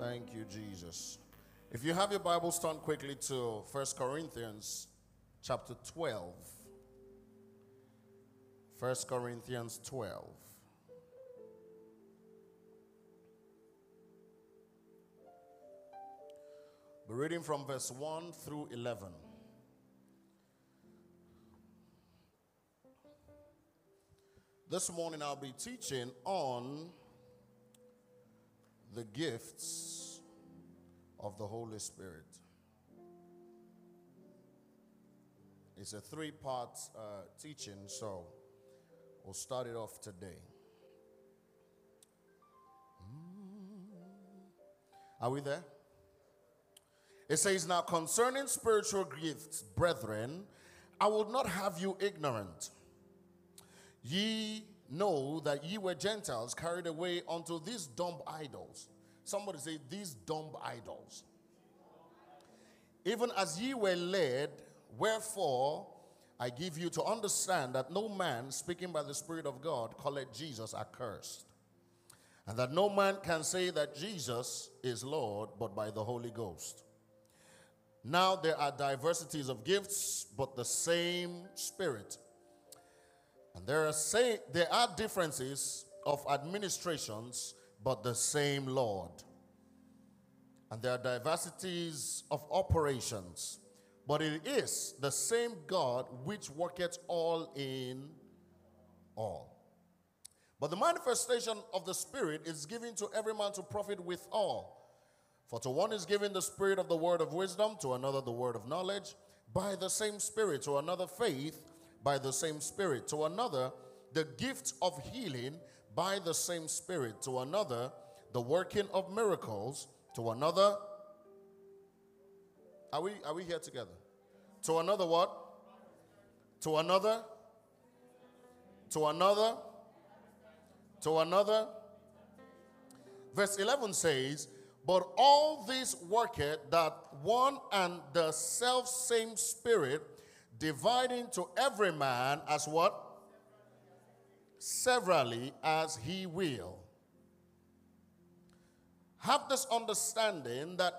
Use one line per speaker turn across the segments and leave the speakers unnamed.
Thank you, Jesus. If you have your Bibles, turn quickly to 1 Corinthians chapter 12. 1 Corinthians 12. We're reading from verse 1 through 11. This morning I'll be teaching on the gifts of the Holy Spirit. It's a three part uh, teaching, so we'll start it off today. Mm. Are we there? It says, Now concerning spiritual gifts, brethren, I would not have you ignorant. Ye know that ye were Gentiles carried away unto these dumb idols. Somebody say, These dumb idols. Even as ye were led, wherefore I give you to understand that no man speaking by the Spirit of God calleth Jesus accursed. And that no man can say that Jesus is Lord but by the Holy Ghost. Now there are diversities of gifts, but the same Spirit. And there are, say, there are differences of administrations, but the same Lord. And there are diversities of operations, but it is the same God which worketh all in all. But the manifestation of the Spirit is given to every man to profit with all. For to one is given the spirit of the word of wisdom, to another the word of knowledge, by the same spirit, to another faith, by the same spirit, to another the gift of healing, by the same spirit, to another the working of miracles, to another. Are we, are we here together? To another what? To another? To another? To another? Verse 11 says, but all this worketh that one and the self same Spirit, dividing to every man as what? Severally as he will. Have this understanding that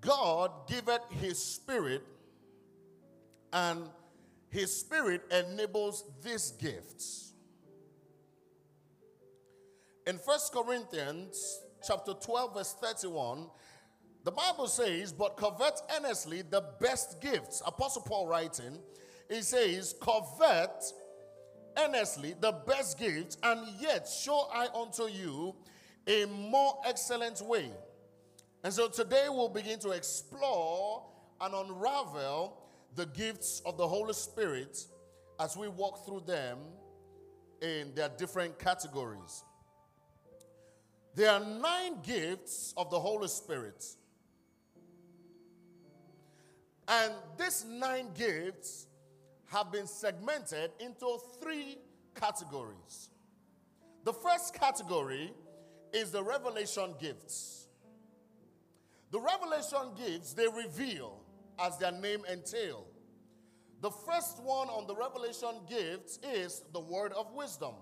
God giveth his Spirit, and his Spirit enables these gifts. In First Corinthians chapter 12, verse 31, the Bible says, But covet earnestly the best gifts. Apostle Paul writing, he says, Covet earnestly the best gifts, and yet show I unto you a more excellent way. And so today we'll begin to explore and unravel the gifts of the Holy Spirit as we walk through them in their different categories. There are nine gifts of the Holy Spirit. And these nine gifts have been segmented into three categories. The first category is the revelation gifts. The revelation gifts, they reveal as their name entail. The first one on the revelation gifts is the word of wisdom.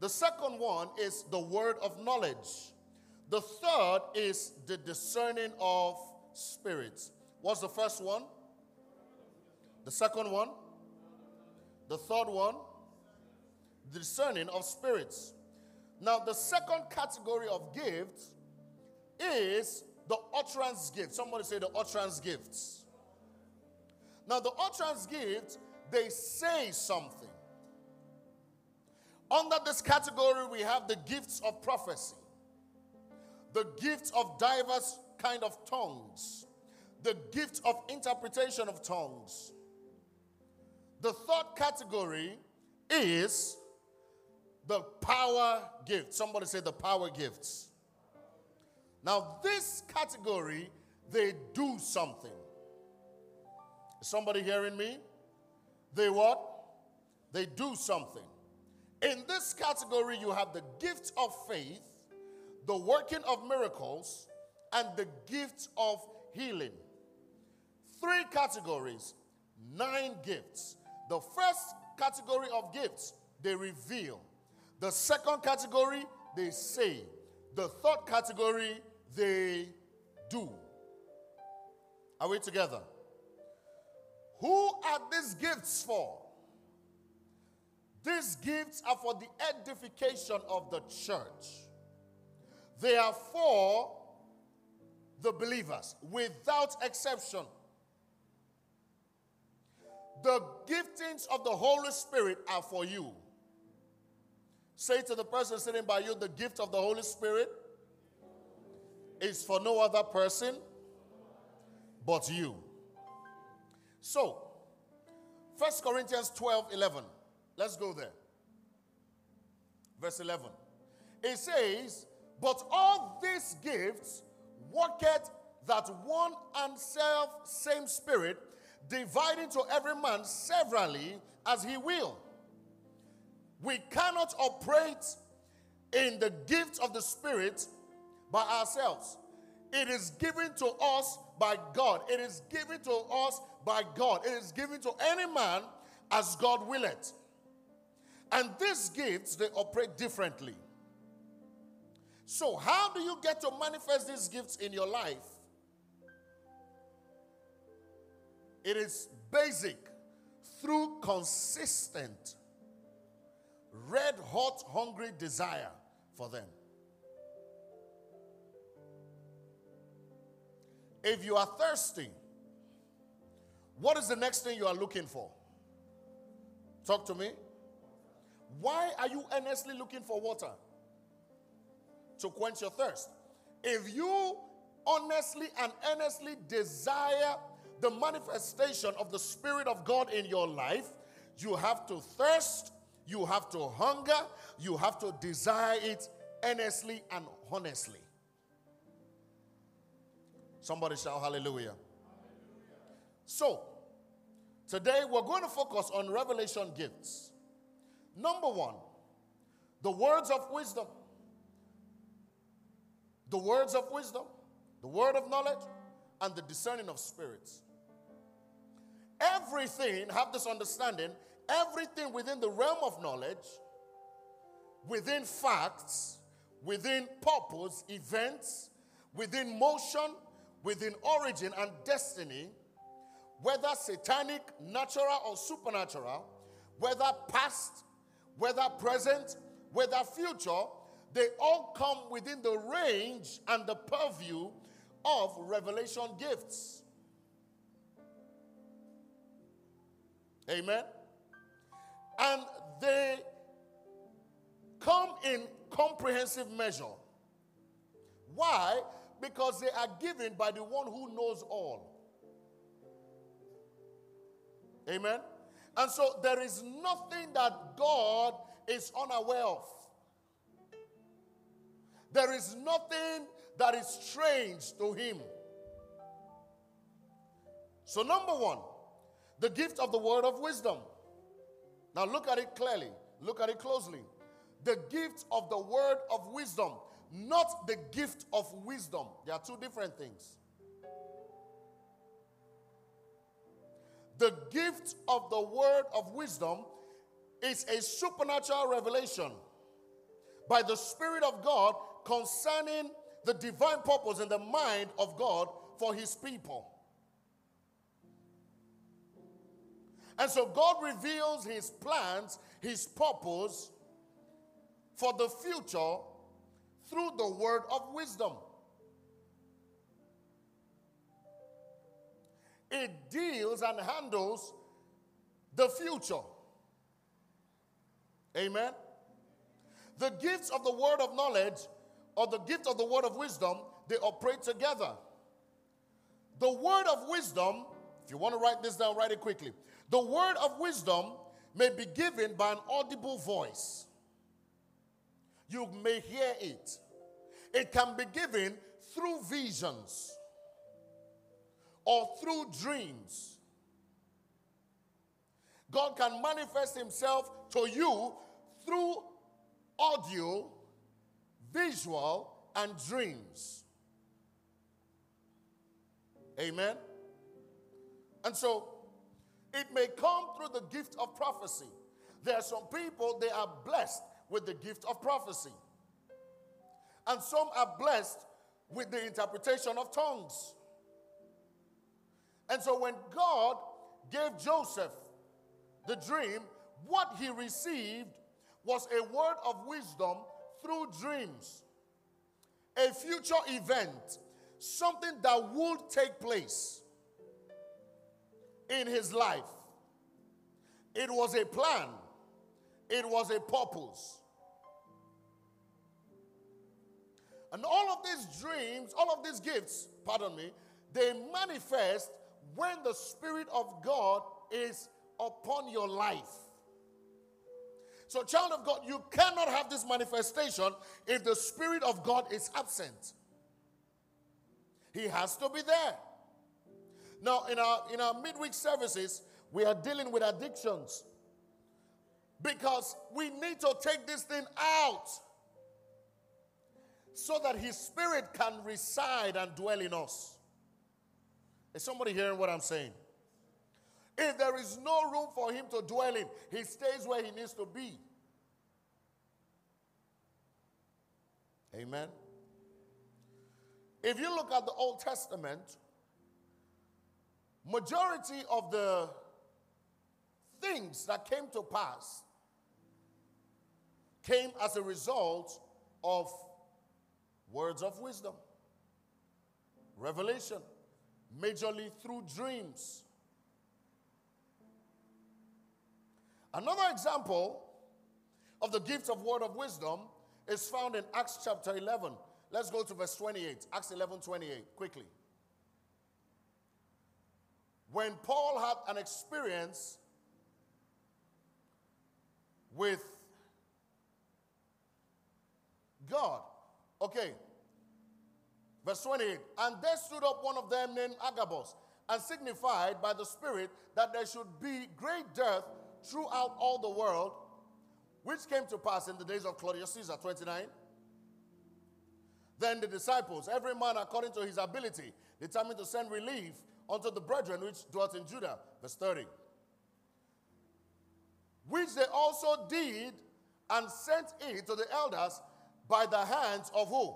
The second one is the word of knowledge. The third is the discerning of spirits. What's the first one? The second one? The third one? The discerning of spirits. Now, the second category of gifts is the utterance gift. Somebody say the utterance gifts. Now, the utterance gifts, they say something. Under this category, we have the gifts of prophecy, the gifts of diverse kind of tongues, the gift of interpretation of tongues. The third category is the power gift. Somebody say the power gifts. Now, this category, they do something. Is somebody hearing me? They what? They do something. In this category, you have the gift of faith, the working of miracles, and the gift of healing. Three categories, nine gifts. The first category of gifts, they reveal. The second category, they say. The third category, they do. Are we together? Who are these gifts for? These gifts are for the edification of the church. They are for the believers without exception. The giftings of the Holy Spirit are for you. Say to the person sitting by you, the gift of the Holy Spirit is for no other person but you. So, 1 Corinthians 12 11. Let's go there. Verse 11. It says, But all these gifts worketh that one and self same spirit, dividing to every man severally as he will. We cannot operate in the gift of the Spirit by ourselves. It is given to us by God. It is given to us by God. It is given to any man as God will it. And these gifts, they operate differently. So, how do you get to manifest these gifts in your life? It is basic through consistent, red hot, hungry desire for them. If you are thirsty, what is the next thing you are looking for? Talk to me. Why are you earnestly looking for water? To quench your thirst. If you honestly and earnestly desire the manifestation of the Spirit of God in your life, you have to thirst, you have to hunger, you have to desire it earnestly and honestly. Somebody shout hallelujah. hallelujah. So, today we're going to focus on revelation gifts. Number one, the words of wisdom. The words of wisdom, the word of knowledge, and the discerning of spirits. Everything, have this understanding, everything within the realm of knowledge, within facts, within purpose, events, within motion, within origin and destiny, whether satanic, natural, or supernatural, whether past, whether present, whether future, they all come within the range and the purview of revelation gifts. Amen. And they come in comprehensive measure. Why? Because they are given by the one who knows all. Amen. And so there is nothing that God is unaware of. There is nothing that is strange to him. So, number one, the gift of the word of wisdom. Now, look at it clearly, look at it closely. The gift of the word of wisdom, not the gift of wisdom. They are two different things. The gift of the word of wisdom is a supernatural revelation by the Spirit of God concerning the divine purpose in the mind of God for his people. And so God reveals his plans, his purpose for the future through the word of wisdom. It deals and handles the future. Amen. The gifts of the word of knowledge or the gift of the word of wisdom, they operate together. The word of wisdom, you want to write this down, write it quickly. The word of wisdom may be given by an audible voice. You may hear it. It can be given through visions or through dreams. God can manifest himself to you through audio, visual, and dreams. Amen. And so it may come through the gift of prophecy. There are some people, they are blessed with the gift of prophecy. and some are blessed with the interpretation of tongues. And so when God gave Joseph the dream, what he received was a word of wisdom through dreams, a future event, something that would take place in his life. It was a plan, it was a purpose. And all of these dreams, all of these gifts, pardon me, they manifest when the Spirit of God is upon your life. So, child of God, you cannot have this manifestation if the Spirit of God is absent. He has to be there. Now, in our in our midweek services, we are dealing with addictions because we need to take this thing out so that his spirit can reside and dwell in us. Is somebody hearing what I'm saying? If there is no room for him to dwell in, he stays where he needs to be. Amen. If you look at the Old Testament, majority of the things that came to pass came as a result of words of wisdom, revelation, majorly through dreams. Another example of the gift of word of wisdom is found in Acts chapter 11. Let's go to verse 28. Acts 11 28, quickly. When Paul had an experience with God, Okay. Verse 28. And there stood up one of them named Agabus and signified by the Spirit that there should be great dearth throughout all the world, which came to pass in the days of Claudius Caesar. 29. Then the disciples, every man according to his ability, determined to send relief unto the brethren which dwelt in Judah. Verse 30. Which they also did and sent it to the elders by the hands of who?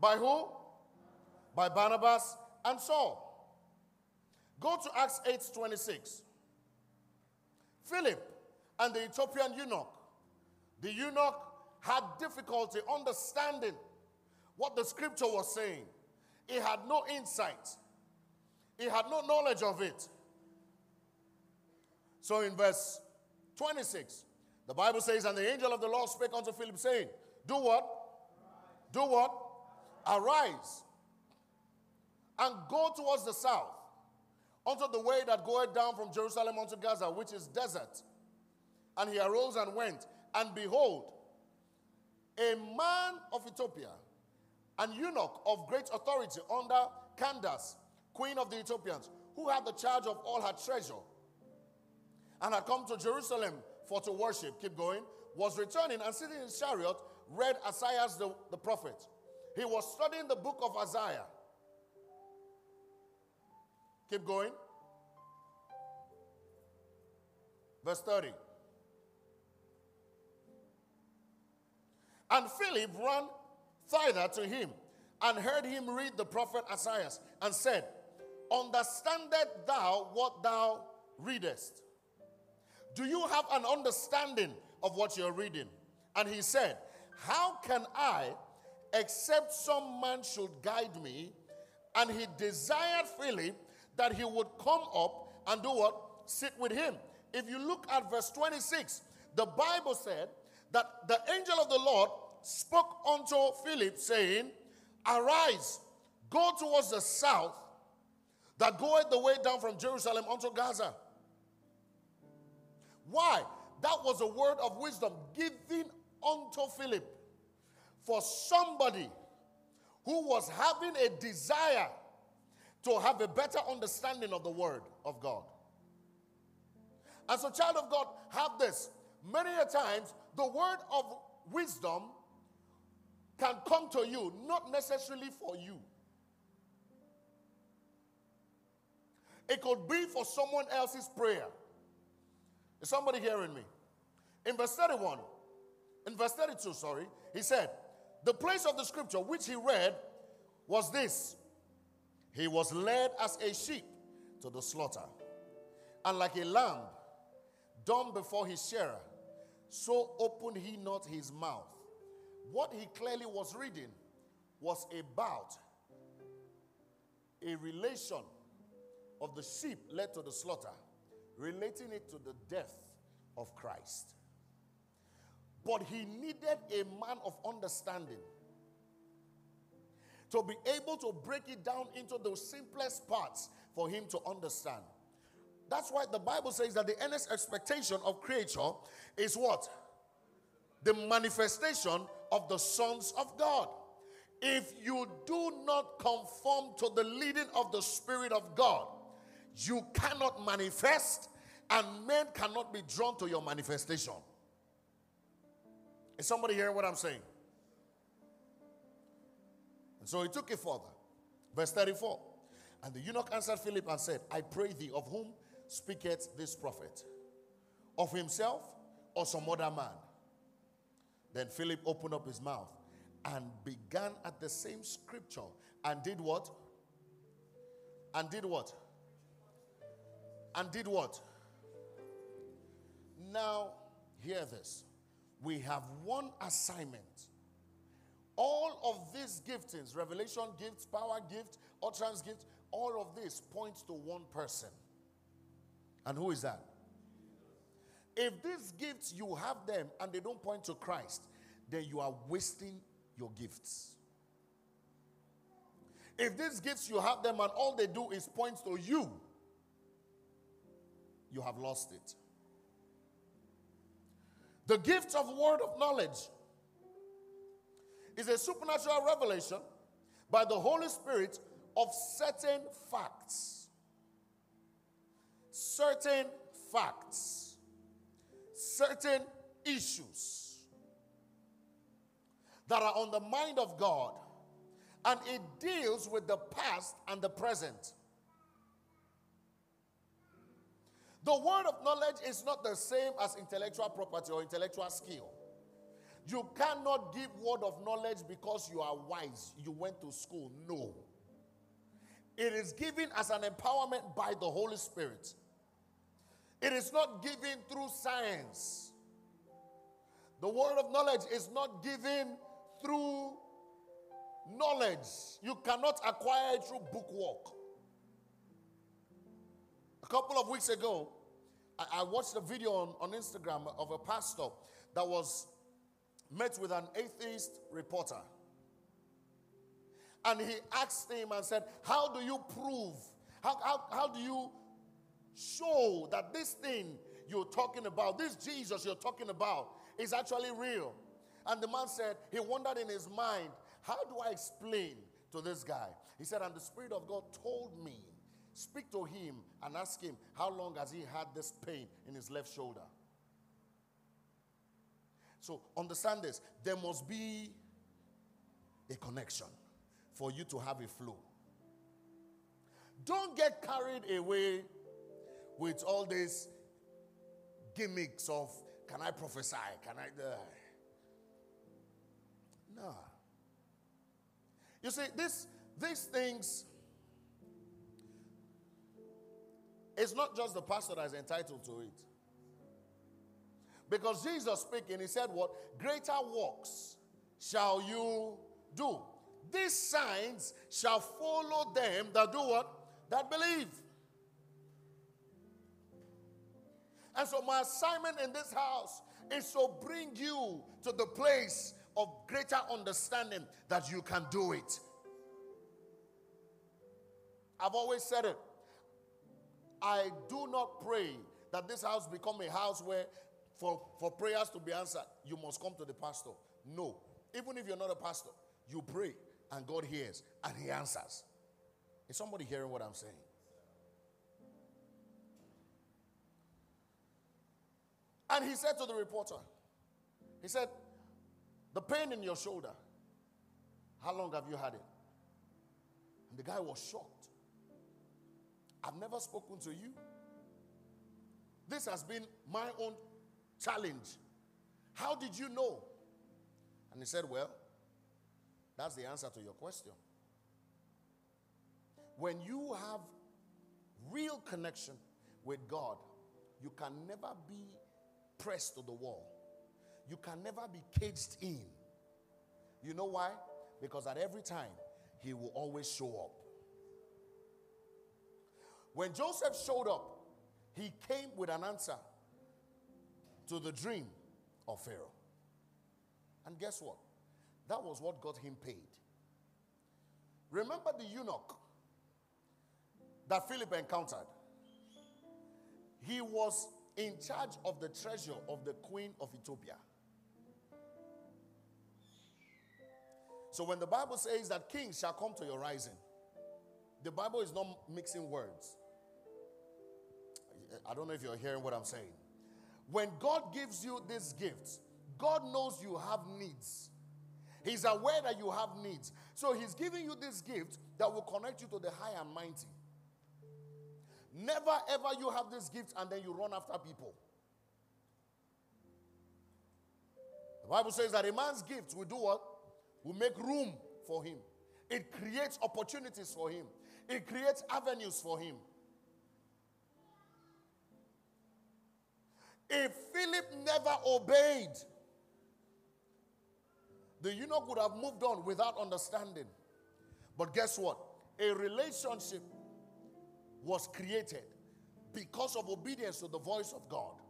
By who? By Barnabas and Saul. Go to Acts 8 26. Philip and the Ethiopian eunuch. The eunuch had difficulty understanding what the scripture was saying. He had no insight, he had no knowledge of it. So in verse 26, the Bible says, And the angel of the Lord spake unto Philip, saying, Do what? Do what? Arise and go towards the south, unto the way that goeth down from Jerusalem unto Gaza, which is desert. And he arose and went, and behold, a man of Ethiopia, an eunuch of great authority under Candace, queen of the Ethiopians, who had the charge of all her treasure, and had come to Jerusalem for to worship, keep going, was returning and sitting in his chariot, read Isaiah the, the prophet. He was studying the book of Isaiah. Keep going. Verse 30. And Philip ran thither to him and heard him read the prophet Isaiah and said, Understandest thou what thou readest? Do you have an understanding of what you're reading? And he said, How can I, except some man should guide me? And he desired Philip that he would come up and do what? Sit with him. If you look at verse 26, the Bible said that the angel of the Lord spoke unto Philip, saying, Arise, go towards the south, that goeth the way down from Jerusalem unto Gaza. Why? That was a word of wisdom given unto Philip for somebody who was having a desire to have a better understanding of the word of God. And so, child of God, have this. Many a times, the word of wisdom can come to you, not necessarily for you. It could be for someone else's prayer. Is somebody hearing me? In verse 31, in verse 32, sorry, he said, the place of the scripture which he read was this He was led as a sheep to the slaughter, and like a lamb dumb before his shearer, so opened he not his mouth. What he clearly was reading was about a relation of the sheep led to the slaughter, relating it to the death of Christ. But he needed a man of understanding to be able to break it down into the simplest parts for him to understand. That's why the Bible says that the earnest expectation of creature is what? The manifestation of the sons of God. If you do not conform to the leading of the Spirit of God, you cannot manifest and men cannot be drawn to your manifestation. Is somebody hearing what I'm saying? And so he took it further. Verse 34. And the eunuch answered Philip and said, I pray thee, of whom speaketh this prophet? Of himself or some other man? Then Philip opened up his mouth and began at the same scripture and did what? And did what? And did what? Now, hear this. We have one assignment. All of these giftings, revelation gifts, power gift, utterance gift, all of this points to one person. And who is that? If these gifts you have them and they don't point to Christ, then you are wasting your gifts. If these gifts you have them and all they do is point to you, you have lost it. The gift of word of knowledge is a supernatural revelation by the Holy Spirit of certain facts. Certain facts. Certain issues that are on the mind of God, and it deals with the past and the present. The word of knowledge is not the same as intellectual property or intellectual skill. You cannot give word of knowledge because you are wise, you went to school. No. It is given as an empowerment by the Holy Spirit. It is not given through science. The word of knowledge is not given through knowledge. You cannot acquire it through bookwork. Couple of weeks ago, I, I watched a video on, on Instagram of a pastor that was met with an atheist reporter. And he asked him and said, How do you prove? How, how, how do you show that this thing you're talking about, this Jesus you're talking about, is actually real? And the man said, he wondered in his mind, how do I explain to this guy? He said, and the Spirit of God told me, speak to him and ask him, how long has he had this pain in his left shoulder? So understand this. There must be a connection for you to have a flow. Don't get carried away with all these gimmicks of can I prophesy? Can I? Uh, no. You see, this, these things, it's not just the pastor that is entitled to it. Because Jesus speaking, he said, What? Greater works shall you do. These signs shall follow them that do what? That believe. And so, my assignment in this house is to bring you to the place of greater understanding that you can do it. I've always said it. I do not pray that this house become a house where for, for prayers to be answered, you must come to the pastor. No. Even if you're not a pastor, you pray and God hears and he answers. Is somebody hearing what I'm saying? And he said to the reporter, he said, the pain in your shoulder, how long have you had it? And the guy was shocked. I've never spoken to you. This has been my own challenge. How did you know? And he said, Well, That's the answer to your question. When you have real connection with God, you can never be pressed to the wall. You can never be caged in. You know why? Because at every time, He will always show up. When Joseph showed up, he came with an answer to the dream of Pharaoh. And guess what? That was what got him paid. Remember the eunuch that Philip encountered? He was in charge of the treasure of the queen of Ethiopia. So when the Bible says that kings shall come to your rising, the Bible is not mixing words. I don't know if you're hearing what I'm saying. When God gives you these gifts, God knows you have needs. He's aware that you have needs. So He's giving you this gift that will connect you to the high and mighty. Never ever you have this gift and then you run after people. The Bible says that a man's gift will do what? Will make room for him. It creates opportunities for him. It creates avenues for him. If Philip never obeyed, the eunuch would have moved on without understanding. But guess what? A relationship was created because of obedience to the voice of God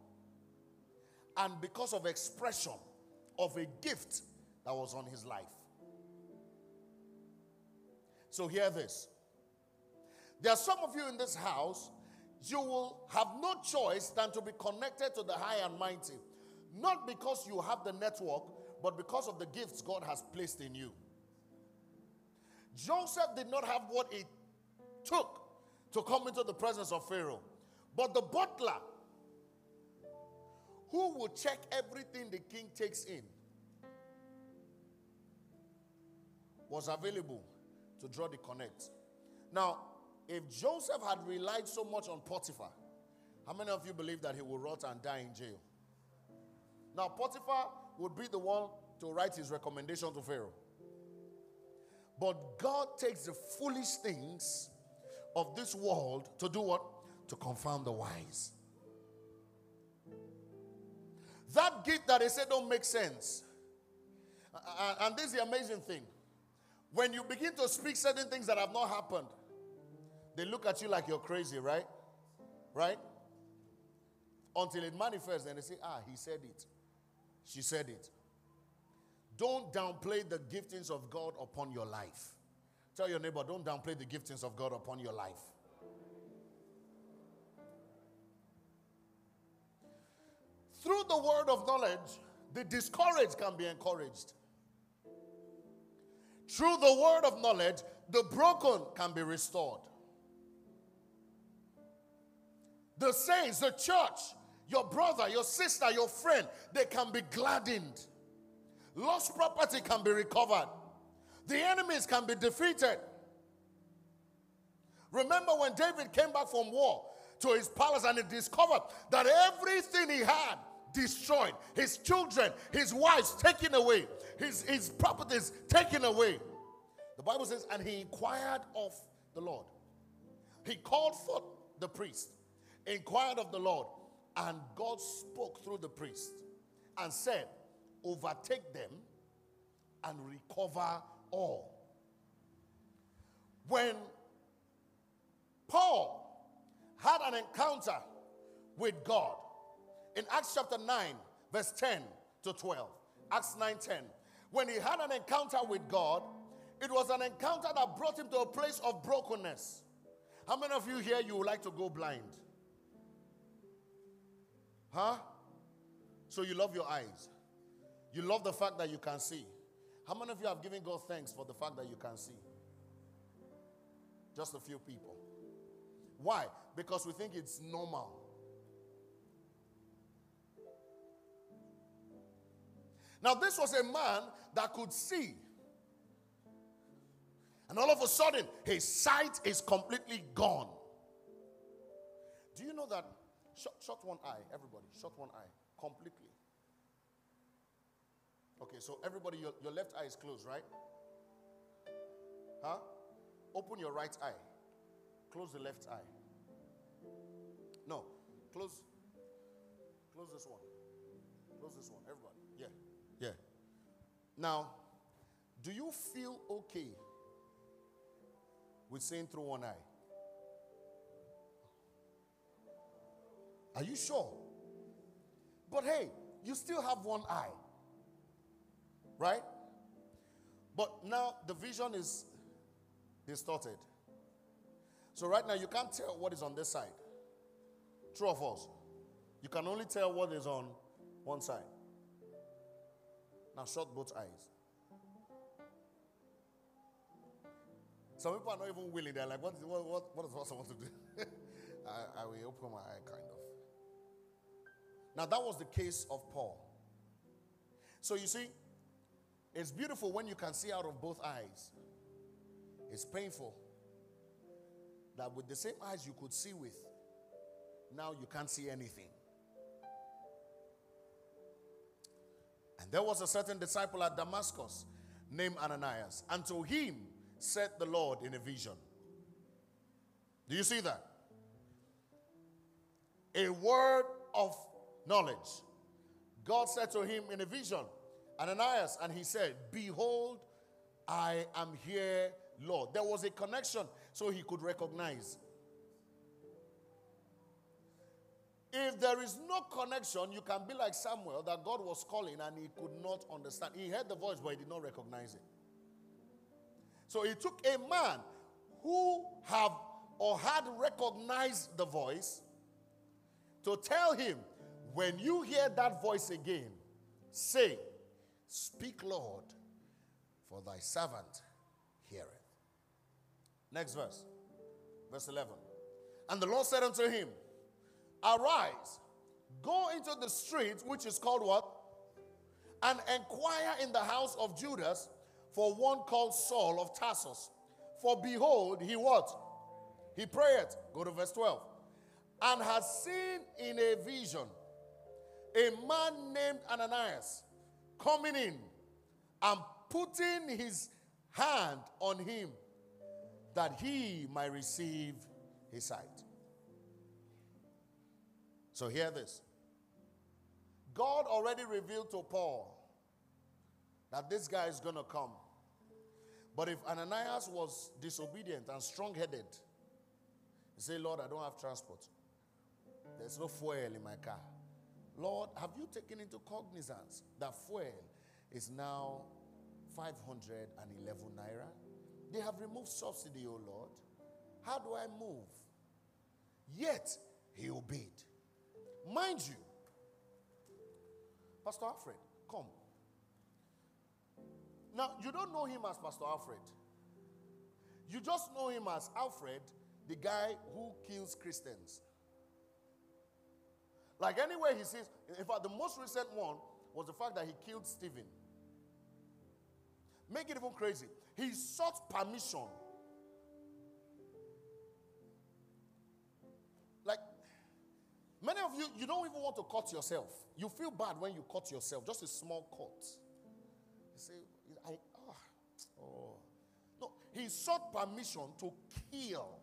and because of expression of a gift that was on his life. So, hear this. There are some of you in this house, you will have no choice than to be connected to the high and mighty. Not because you have the network, but because of the gifts God has placed in you. Joseph did not have what it took to come into the presence of Pharaoh, but the butler who will check everything the king takes in was available to draw the connect. Now, if Joseph had relied so much on Potiphar, how many of you believe that he will rot and die in jail? Now, Potiphar would be the one to write his recommendation to Pharaoh. But God takes the foolish things of this world to do what? To confound the wise. That gift that they said don't make sense. And this is the amazing thing. When you begin to speak certain things that have not happened, they look at you like you're crazy, right? Right? Until it manifests and they say, ah, he said it. She said it. Don't downplay the giftings of God upon your life. Tell your neighbor, don't downplay the giftings of God upon your life. Through the word of knowledge, the discouraged can be encouraged. Through the word of knowledge, the broken can be restored. The saints, the church, your brother, your sister, your friend, they can be gladdened. Lost property can be recovered. The enemies can be defeated. Remember when David came back from war to his palace and he discovered that everything he had destroyed, his children, his wives taken away, his, his properties taken away. The Bible says, and he inquired of the Lord. He called for the priest inquired of the Lord, and God spoke through the priest and said, Overtake them and recover all. When Paul had an encounter with God in Acts chapter 9, verse 10 to 12, Acts 9 10, when he had an encounter with God, it was an encounter that brought him to a place of brokenness. How many of you here you would like to go blind? Huh? So you love your eyes. You love the fact that you can see. How many of you have given God thanks for the fact that you can see? Just a few people. Why? Because we think it's normal. Now, this was a man that could see. And all of a sudden, his sight is completely gone. Do you know that Shut, shut one eye, everybody. Shut one eye completely. Okay, so everybody, your, your left eye is closed, right? Huh? Open your right eye. Close the left eye. No. Close. Close this one. Close this one. Everybody. Yeah. Yeah. Now, do you feel okay with seeing through one eye? Are you sure? But hey, you still have one eye. Right? But now the vision is distorted. So right now you can't tell what is on this side. True or false? You can only tell what is on one side. Now shut both eyes. Some people are not even willing. They're like, what, what, what, what does supposed to do? I, I will open my eye, kind of. Now, that was the case of Paul. So you see, it's beautiful when you can see out of both eyes. It's painful that with the same eyes you could see with, now you can't see anything. And there was a certain disciple at Damascus named Ananias. And to him said the Lord in a vision. Do you see that? A word of knowledge. God said to him in a vision, Ananias, and he said, Behold, I am here, Lord. There was a connection so he could recognize. If there is no connection, you can be like Samuel that God was calling and he could not understand. He heard the voice, but he did not recognize it. So he took a man who have or had recognized the voice to tell him, when you hear that voice again, say, Speak, Lord, for thy servant heareth. Next verse, verse 11. And the Lord said unto him, Arise, go into the street, which is called what? And inquire in the house of Judas for one called Saul of Tarsus. For behold, he what? He prayed. Go to verse 12. And has seen in a vision a man named Ananias coming in and putting his hand on him that he might receive his sight. So, hear this God already revealed to Paul that this guy is going to come. But if Ananias was disobedient and strong headed, he said, Lord, I don't have transport. There's no fuel in my car. Lord, have you taken into cognizance that fuel is now 511 naira? They have removed subsidy, O Lord. How do I move? Yet he obeyed. Mind you, Pastor Alfred, come. Now, you don't know him as Pastor Alfred. You just know him as Alfred, the guy who kills Christians. Like anywhere he sees, in fact, the most recent one was the fact that he killed Stephen. Make it even crazy. He sought permission. Like, many of you, you don't even want to cut yourself. You feel bad when you cut yourself, just a small cut. You say, I, ah, oh. No, he sought permission to kill.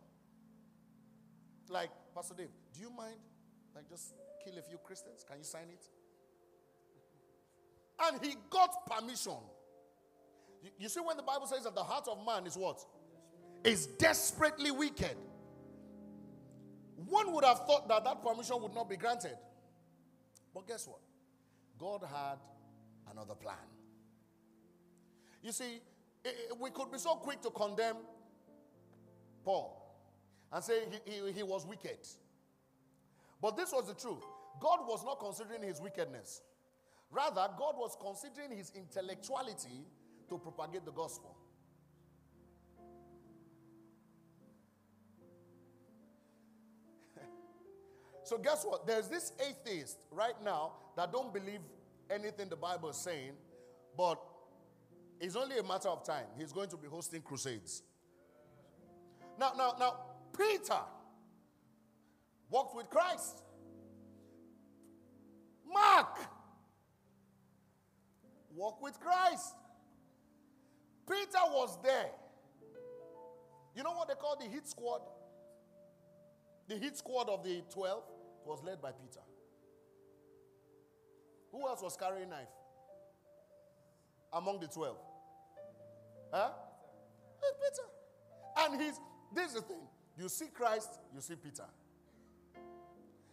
Like, Pastor Dave, do you mind? Like, just kill a few Christians? Can you sign it? And he got permission. You, you see, when the Bible says that the heart of man is what? Is desperately wicked. One would have thought that that permission would not be granted. But guess what? God had another plan. You see, we could be so quick to condemn Paul and say he, he, he was wicked. But this was the truth. God was not considering his wickedness. Rather, God was considering his intellectuality to propagate the gospel. so guess what? There's this atheist right now that don't believe anything the Bible is saying, but it's only a matter of time. He's going to be hosting crusades. Now, now, now, Peter walked with Christ. Mark walked with Christ. Peter was there You know what they call the hit squad? The hit squad of the 12 was led by Peter. Who else was carrying knife? Among the 12. Huh? Peter. And he's, this is the thing. You see Christ, you see Peter.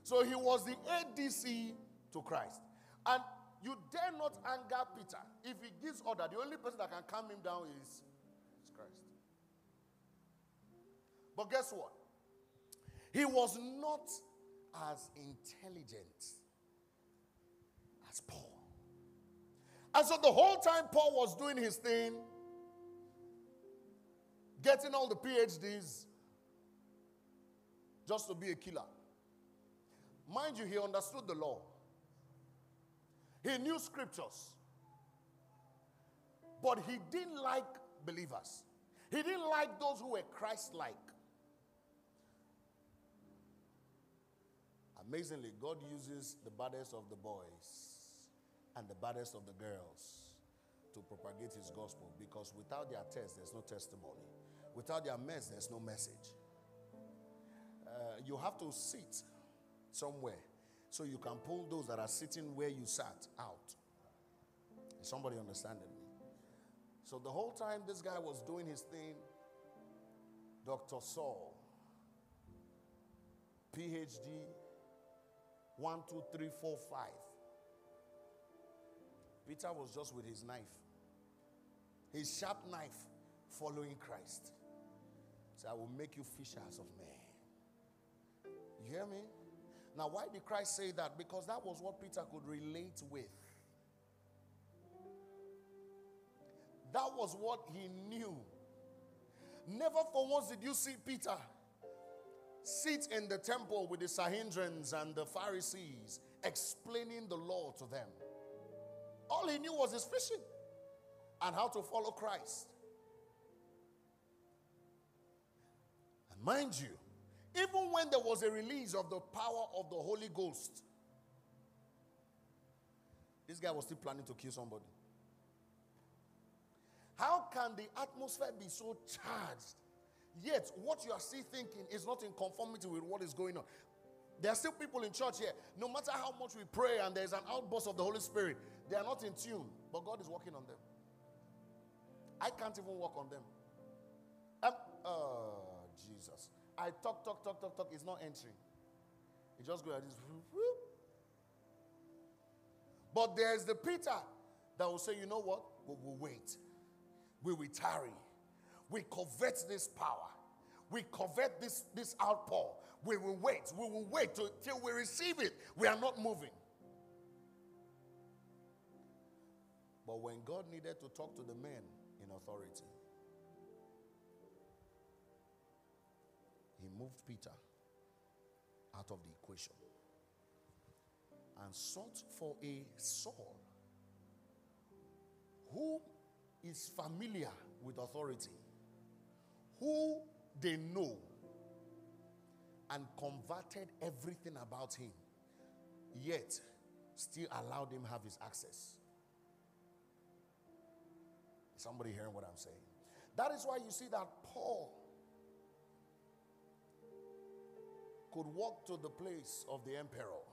So he was the ADC to Christ. And you dare not anger Peter. If he gives order, the only person that can calm him down is, is Christ. But guess what? He was not as intelligent as Paul. And so the whole time Paul was doing his thing, getting all the PhDs just to be a killer. Mind you, he understood the law. He knew scriptures. But he didn't like believers. He didn't like those who were Christ like. Amazingly, God uses the baddest of the boys and the baddest of the girls to propagate his gospel because without their test, there's no testimony. Without their mess, there's no message. Uh, you have to sit somewhere so you can pull those that are sitting where you sat out. Is somebody understanding me? So the whole time this guy was doing his thing, Dr. Saul, PhD, one, two, three, four, five. Peter was just with his knife, his sharp knife, following Christ. So I will make you fishers of men. You hear me? Now, why did Christ say that? Because that was what Peter could relate with. That was what he knew. Never for once did you see Peter sit in the temple with the Sanhedrins and the Pharisees explaining the law to them. All he knew was his fishing and how to follow Christ. And mind you, even when there was a release of the power of the Holy Ghost, this guy was still planning to kill somebody. How can the atmosphere be so charged? Yet, what you are still thinking is not in conformity with what is going on. There are still people in church here. No matter how much we pray and there's an outburst of the Holy Spirit, they are not in tune, but God is working on them. I can't even work on them. Um, oh, Jesus. I talk, talk, talk, talk, talk. It's not entering. It just goes like this. But there's the Peter that will say, you know what? We will wait. We will tarry. We covet this power. We covet this, this outpour. We will wait. We will wait till, till we receive it. We are not moving. But when God needed to talk to the men in authority, he moved Peter out of the equation and sought for a Saul who is familiar with authority, who they know, and converted everything about him, yet still allowed him have his access. Somebody hearing what I'm saying? That is why you see that Paul could walk to the place of the emperor.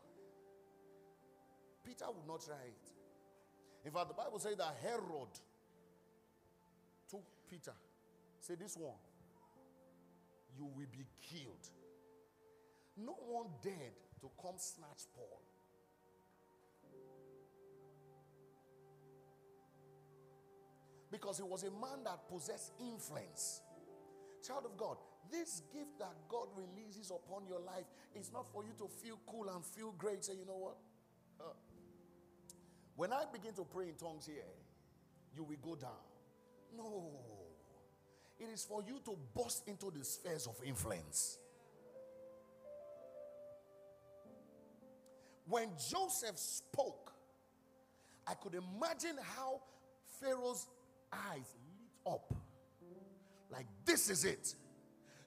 Peter would not try it. In fact, the Bible says that Herod took Peter. Say, This one, you will be killed. No one dared to come snatch Paul. Because he was a man that possessed influence. Child of God, this gift that God releases upon your life is not for you to feel cool and feel great. Say, you know what? When I begin to pray in tongues here, you will go down. No. It is for you to burst into the spheres of influence. When Joseph spoke, I could imagine how Pharaoh's eyes lit up. Like, this is it.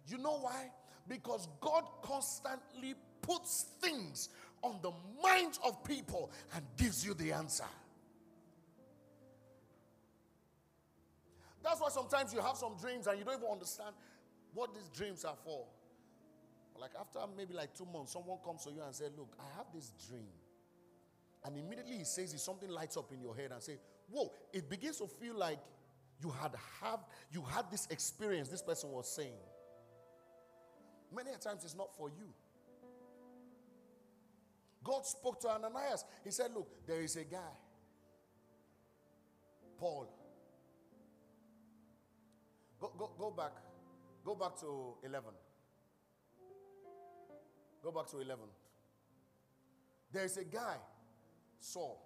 You know why? Because God constantly puts things on the minds of people and gives you the answer. That's why sometimes you have some dreams and you don't even understand. what these dreams are for. Like after maybe like two months, someone comes to you and says, Look, I have this dream. And immediately he says it, something lights up in your head and say, Whoa, it begins to feel like you had have you had this experience this person was saying. Many times it's not for you. God spoke to Ananias. He said, Look, there is a guy, Paul. Go, go, go back. Go back to 11. Go back to 11. There is a guy, Saul.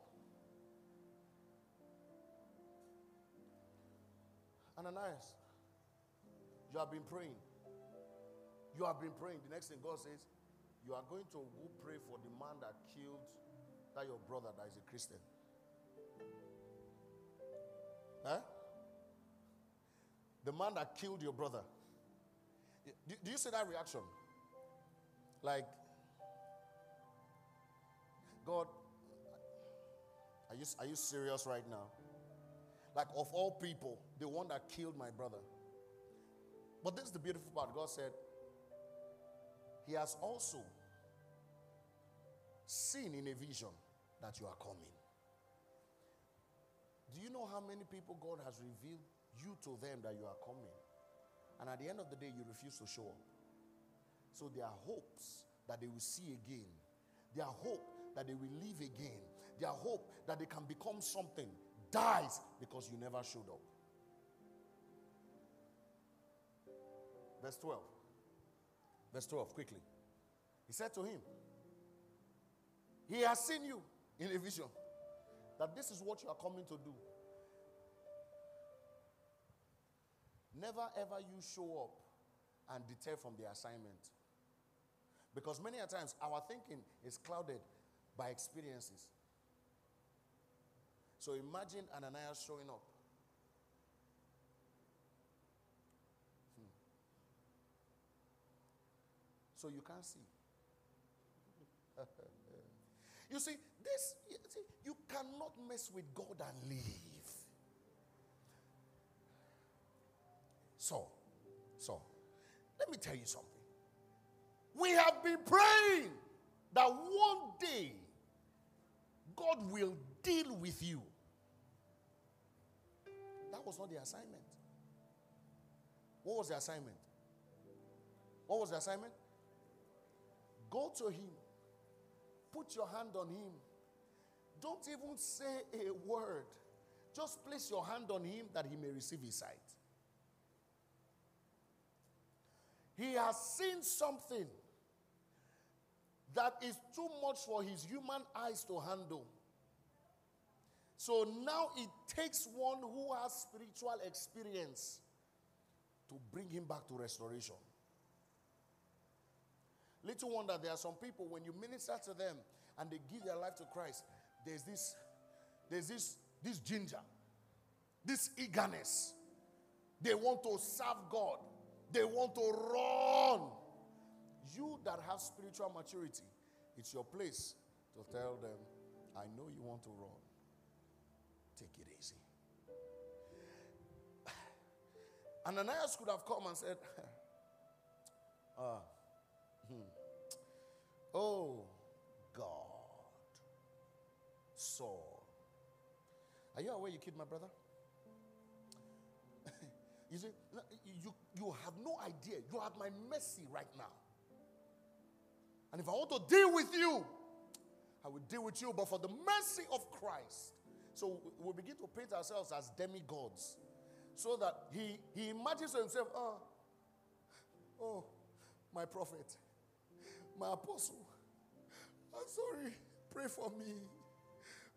Ananias, you have been praying. You have been praying. The next thing God says, you are going to go pray for the man that killed that your brother that is a Christian. Huh? The man that killed your brother. Do, do you see that reaction? Like, God, are you, are you serious right now? Like, of all people, the one that killed my brother. But this is the beautiful part. God said, He has also seen in a vision that you are coming. Do you know how many people God has revealed you to them that you are coming? And at the end of the day, you refuse to show up. So there are hopes that they will see again. Their hope that they will live again. Their hope that they can become something dies because you never showed up. Verse 12. Verse 12, quickly. He said to him, He has seen you in a vision that this is what you are coming to do. Never ever you show up and deter from the assignment. Because many a times our thinking is clouded by experiences. So imagine Ananias showing up. So you can't see. you see, this you, see, you cannot mess with God and leave. So, so, let me tell you something. We have been praying that one day God will deal with you. That was not the assignment. What was the assignment? What was the assignment? Go to him. Put your hand on him. Don't even say a word. Just place your hand on him that he may receive his sight. He has seen something that is too much for his human eyes to handle. So now it takes one who has spiritual experience to bring him back to restoration. Little wonder there are some people when you minister to them and they give their life to Christ, there's this, there's this, this ginger, this eagerness. They want to serve God. They want to run. You that have spiritual maturity, it's your place to tell them, I know you want to run. Take it easy. Ananias could have come and said, uh. Hmm. Oh God, Saul. Are you aware you killed my brother? you see, you, you have no idea. You have my mercy right now. And if I want to deal with you, I will deal with you, but for the mercy of Christ. So we begin to paint ourselves as demigods. So that he, he imagines to himself, oh, oh, my prophet, my apostle, I'm sorry, pray for me.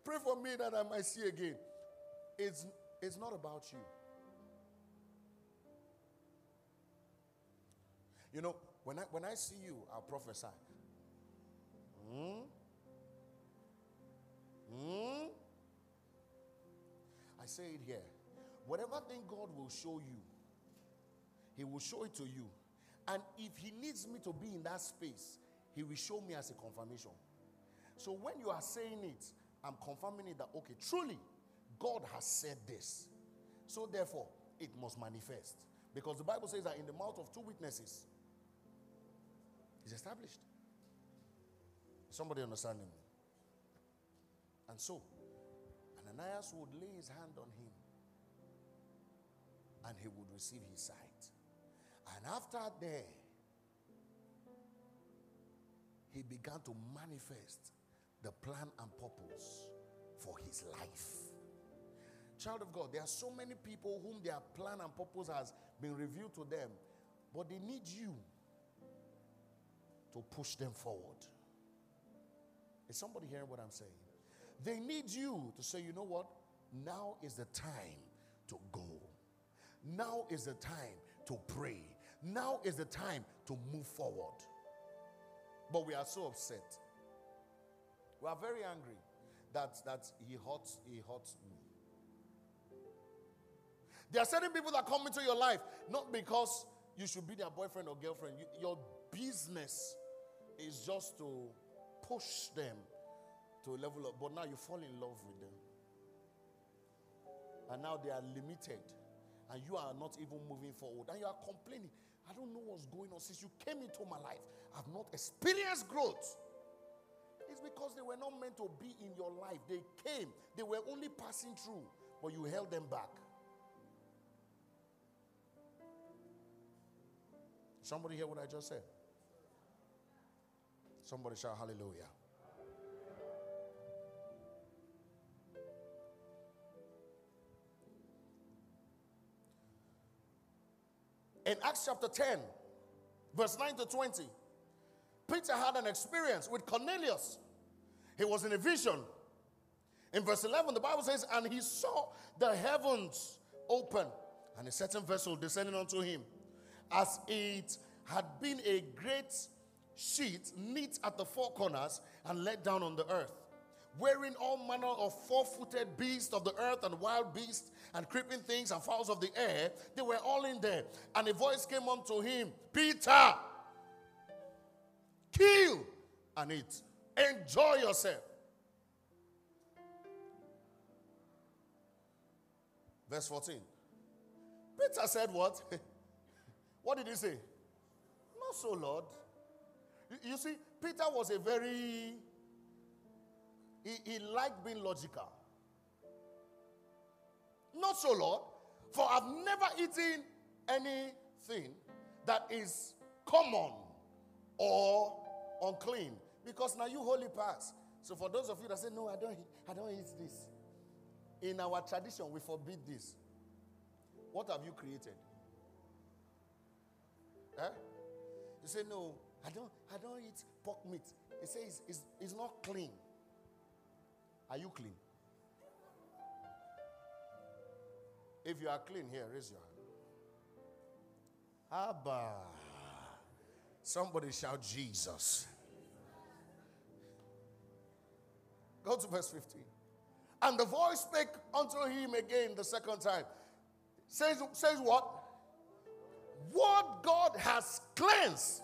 Pray for me that I might see again. It's, it's not about you. You know, when I, when I see you, I'll prophesy. Hmm? Hmm? I say it here. Whatever thing God will show you, He will show it to you. And if He needs me to be in that space, He will show me as a confirmation. So when you are saying it, I'm confirming it that, okay, truly, God has said this. So therefore, it must manifest. Because the Bible says that in the mouth of two witnesses, it's established. Somebody understanding me? And so, Ananias would lay his hand on him and he would receive his sight. And after there, he began to manifest the plan and purpose for his life. Child of God, there are so many people whom their plan and purpose has been revealed to them, but they need you to push them forward. Is somebody hearing what I'm saying? They need you to say, you know what? Now is the time to go. Now is the time to pray. Now is the time to move forward. But we are so upset. We are very angry that, that he hurts, he hurts me. There are certain people that come into your life not because you should be their boyfriend or girlfriend. You, your business is just to push them to a level of, but now you fall in love with them. And now they are limited. And you are not even moving forward. And you are complaining. I don't know what's going on. Since you came into my life, I've not experienced growth. It's because they were not meant to be in your life. They came, they were only passing through, but you held them back. Somebody hear what I just said? Somebody shout hallelujah. In Acts chapter 10, verse 9 to 20, Peter had an experience with Cornelius. He was in a vision. In verse 11, the Bible says, And he saw the heavens open and a certain vessel descending onto him, as it had been a great sheet knit at the four corners and let down on the earth, wherein all manner of four footed beasts of the earth and wild beasts and creeping things and fowls of the air, they were all in there. And a voice came unto him, Peter, kill and eat. Enjoy yourself. Verse 14. Peter said, What? what did he say? Not so, Lord. You, you see, Peter was a very, he, he liked being logical. Not so, Lord, for I've never eaten anything that is common or unclean. Because now you holy pass. So for those of you that say, No, I don't I don't eat this. In our tradition, we forbid this. What have you created? Eh? You say, No, I don't I don't eat pork meat. He says it's, it's, it's not clean. Are you clean? If you are clean here, raise your hand. Abba. Somebody shout Jesus. Go to verse 15. And the voice spake unto him again the second time. Says, says what? What God has cleansed,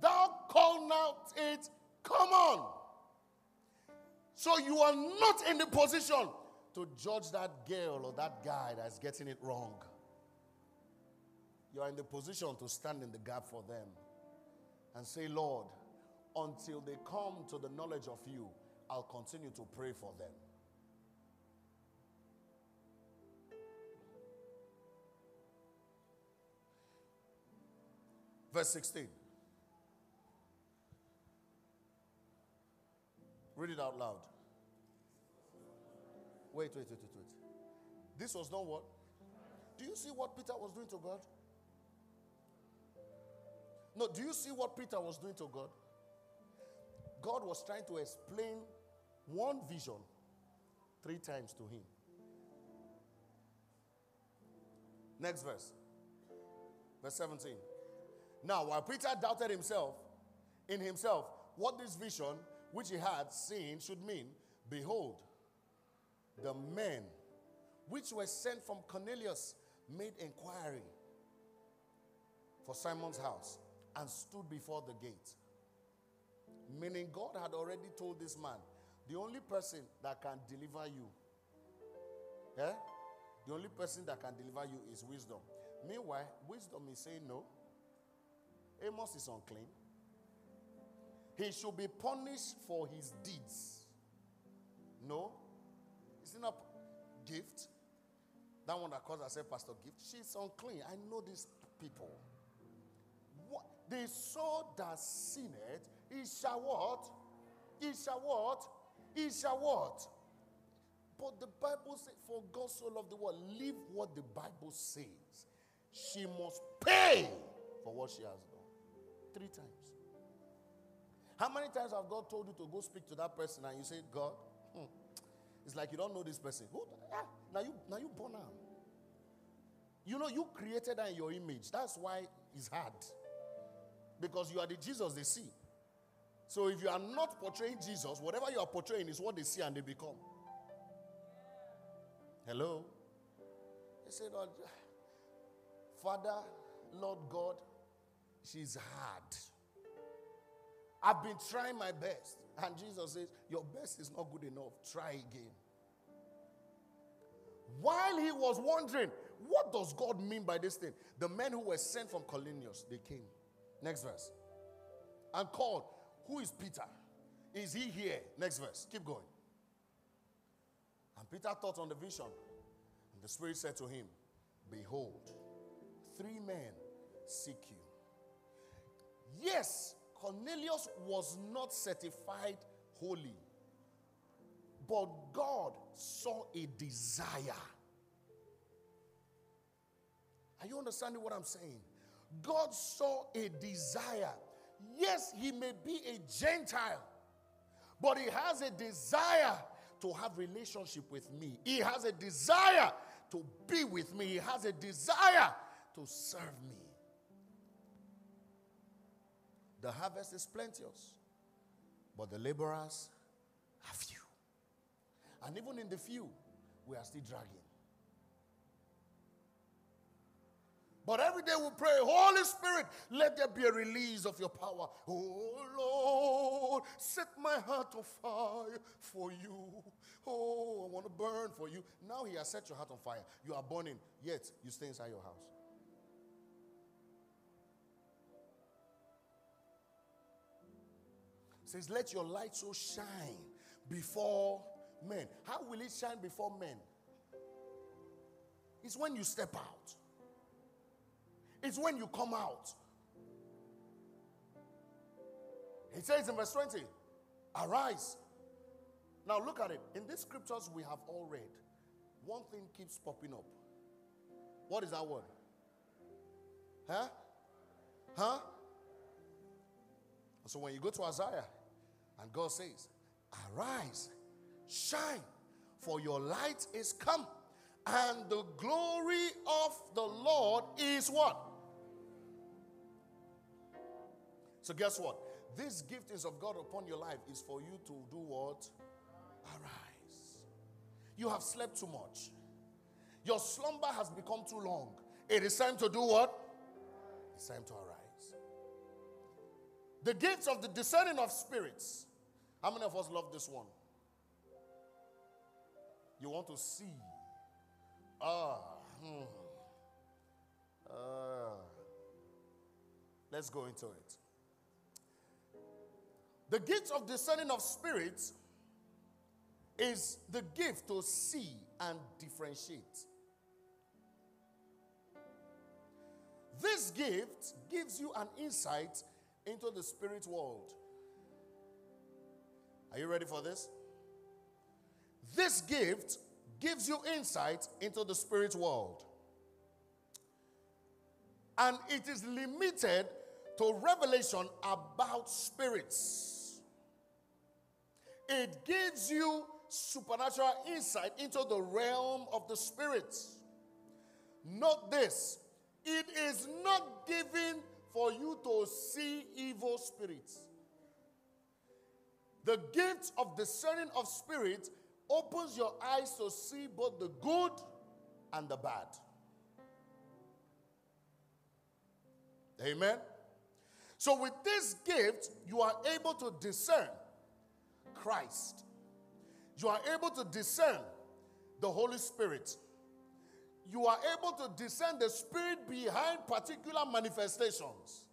thou call not it common. So you are not in the position to judge that girl or that guy that's getting it wrong. You are in the position to stand in the gap for them and say, Lord, until they come to the knowledge of you, I'll continue to pray for them. Verse 16. Read it out loud. Wait, wait, wait, wait, wait. This was not what? Do you see what Peter was doing to God? No, do you see what Peter was doing to God? God was trying to explain one vision three times to him. Next verse. Verse 17. Now, while Peter doubted himself, in himself, what this vision which he had seen should mean, behold, the men which were sent from Cornelius made inquiry for Simon's house and stood before the gate. Meaning, God had already told this man, the only person that can deliver you eh, The only person that can deliver you is wisdom. Meanwhile, wisdom is saying no. Amos is unclean. He should be punished for his deeds. No. Is it not gift? That one that calls herself Pastor Gift. She's unclean. I know these people. What the soul that sinned, he shall what? He shall what? He shall what? But the Bible says, For God so loved the world, leave what the Bible says. She must pay for what she has done. Three times. How many times have God told you to go speak to that person and you say, God, it's like you don't know this person. Who, ah, now you now you born now. You know, you created her in your image. That's why it's hard. Because you are the Jesus they see. So if you are not portraying Jesus, whatever you are portraying is what they see and they become. Hello? He said, oh, Father, Lord God, she's hard. I've been trying my best. And Jesus says, Your best is not good enough. Try again. While he was wondering, what does God mean by this thing? The men who were sent from Cornelius, they came. Next verse. And called, Who is Peter? Is he here? Next verse. Keep going. And Peter thought on the vision. And the Spirit said to him, Behold, three men seek you. Yes, Cornelius was not certified holy, but God saw a desire. Are you understanding what I'm saying? God saw a desire. Yes, he may be a Gentile, but he has a desire to have relationship with me. He has a desire to be with me. He has a desire to serve me. The harvest is plenteous, but the laborers are few. And even in the few, we are still dragging. But every day we pray, Holy Spirit, let there be a release of your power. Oh Lord, set my heart on fire for you. Oh, I want to burn for you. Now He has set your heart on fire. You are burning, yet you stay inside your house. Says, Let your light so shine before men. How will it shine before men? It's when you step out, it's when you come out. He says in verse 20, Arise. Now look at it. In these scriptures we have all read, one thing keeps popping up. What is that word? Huh? Huh? So when you go to Isaiah, and God says, Arise, shine, for your light is come, and the glory of the Lord is what? So, guess what? This gift is of God upon your life is for you to do what? Arise. You have slept too much. Your slumber has become too long. It is time to do what? It's time to arise. The gifts of the discerning of spirits how many of us love this one? You want to see. Ah. Hmm. Uh, let's go into it. The gift of discerning of spirits is the gift to see and differentiate. This gift gives you an insight into the spirit world. Are you ready for this? This gift gives you insight into the spirit world. And it is limited to revelation about spirits. It gives you supernatural insight into the realm of the spirits. Note this it is not given for you to see evil spirits. The gift of discerning of spirit opens your eyes to see both the good and the bad. Amen. So, with this gift, you are able to discern Christ. You are able to discern the Holy Spirit. you are able to discern the spirit behind particular manifestations.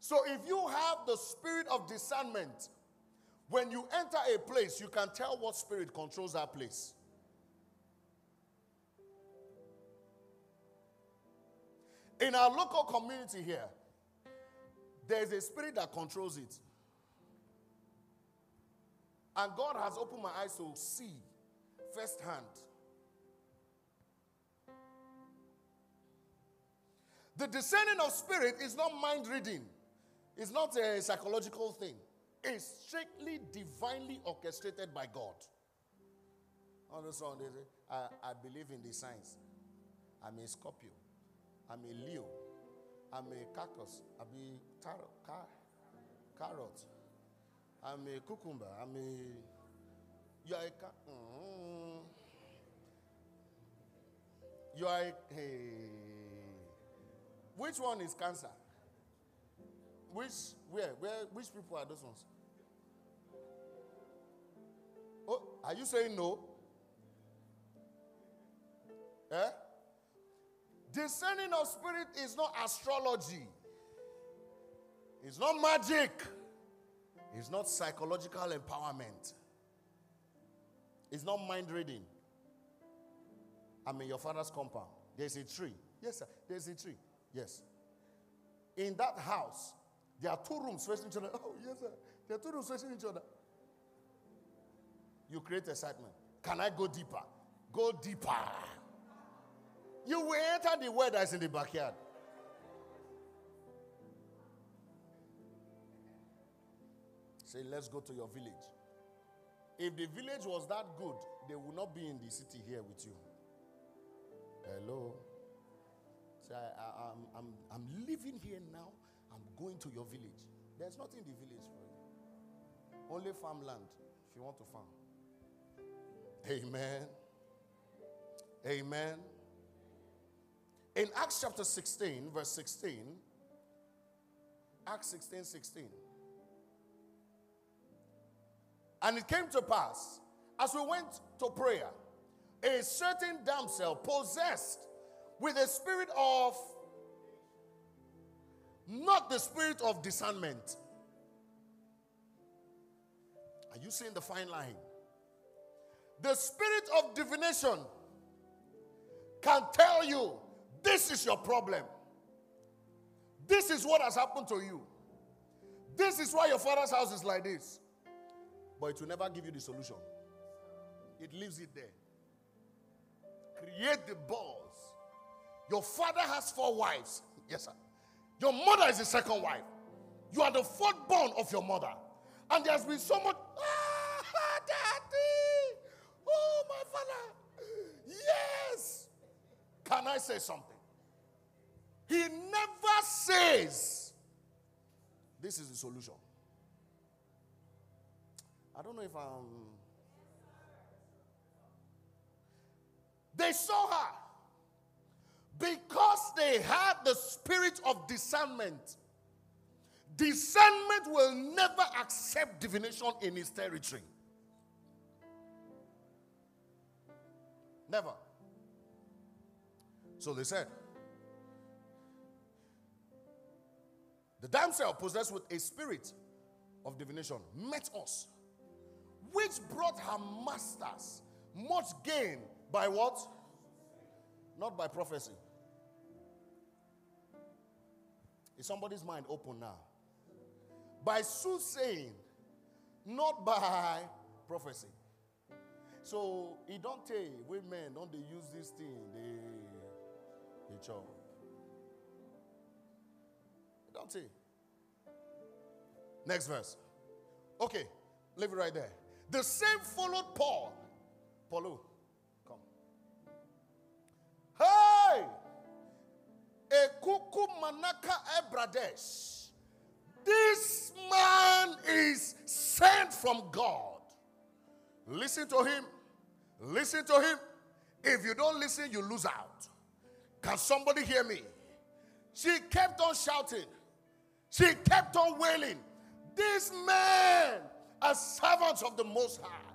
So if you have the spirit of discernment, when you enter a place, you can tell what spirit controls that place. In our local community here, there's a spirit that controls it. And God has opened my eyes to see firsthand. The discerning of spirit is not mind reading, it's not a psychological thing. It's strictly divinely orchestrated by God. On the say, I, I believe in the signs. I'm a Scorpio. I'm a Leo. I'm a cactus. I'm a tar- car- carrot. I'm a cucumber. I'm a. You are a. Ca- mm, you are a. Hey. Which one is cancer? Which where where which people are those ones? Oh, are you saying no? Eh? Discerning of spirit is not astrology. It's not magic. It's not psychological empowerment. It's not mind reading. I'm in your father's compound. There's a tree. Yes, sir. There's a tree. Yes. In that house, there are two rooms facing each other. Oh, yes, sir. There are two rooms facing each other. You create excitement. Can I go deeper? Go deeper. You will enter the well that's in the backyard. Say, let's go to your village. If the village was that good, they would not be in the city here with you. Hello. Say, I, am I'm, I'm, I'm living here now. Going to your village. There's nothing in the village for you. Only farmland if you want to farm. Amen. Amen. In Acts chapter 16, verse 16, Acts 16 16. And it came to pass, as we went to prayer, a certain damsel possessed with a spirit of, not the spirit of discernment. Are you seeing the fine line? The spirit of divination can tell you this is your problem. This is what has happened to you. This is why your father's house is like this. But it will never give you the solution. It leaves it there. Create the balls. Your father has four wives. Yes, sir. Your mother is the second wife. You are the fourth born of your mother. And there's been so much. Ah, daddy. Oh, my father. Yes. Can I say something? He never says, This is the solution. I don't know if I'm. They saw her because they had the spirit of discernment. Discernment will never accept divination in its territory. Never. So they said, The damsel possessed with a spirit of divination met us, which brought her masters much gain by what? Not by prophecy. Is somebody's mind open now? By soothsaying, not by prophecy. So it don't take women, don't they use this thing? They they chop. Don't say. Next verse. Okay, leave it right there. The same followed Paul. Paulo, Ekuku Manaka Ebradesh. This man is sent from God. Listen to him. Listen to him. If you don't listen, you lose out. Can somebody hear me? She kept on shouting. She kept on wailing. These men are servants of the Most High.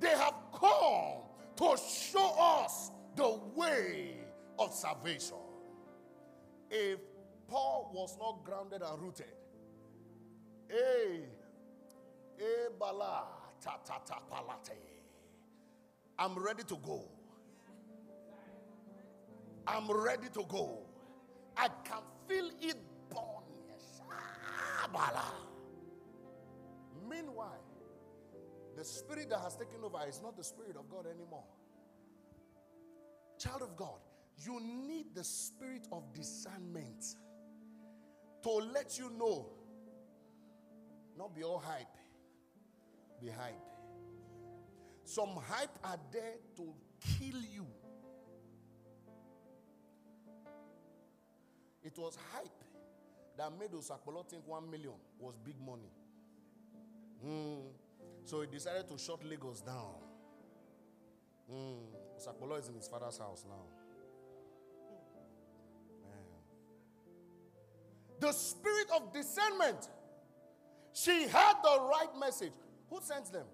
They have come to show us the way of salvation. If Paul was not grounded and rooted, hey, hey, bala, ta ta ta palate. I'm ready to go. I'm ready to go. I can feel it burn. Ah, bala. Meanwhile, the spirit that has taken over is not the spirit of God anymore. Child of God, you need the spirit of discernment to let you know. Not be all hype, be hype. Some hype are there to kill you. It was hype that made Osakpolo think one million was big money. Mm. So he decided to shut Lagos down. Mm. Is in his father's house now. The spirit of discernment. She had the right message. Who sent them?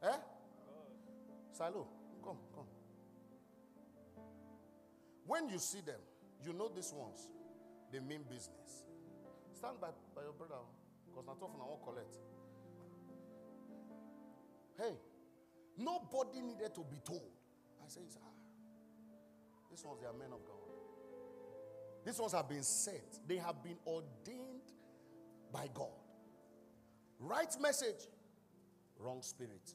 God. Eh? God. Silo, come, come. When you see them, you know these ones, they mean business. Stand by, by your brother, because not often I won't collect. Hey, nobody needed to be told. I say, ah, they are men of God. These ones have been sent, they have been ordained by God. Right message, wrong spirit.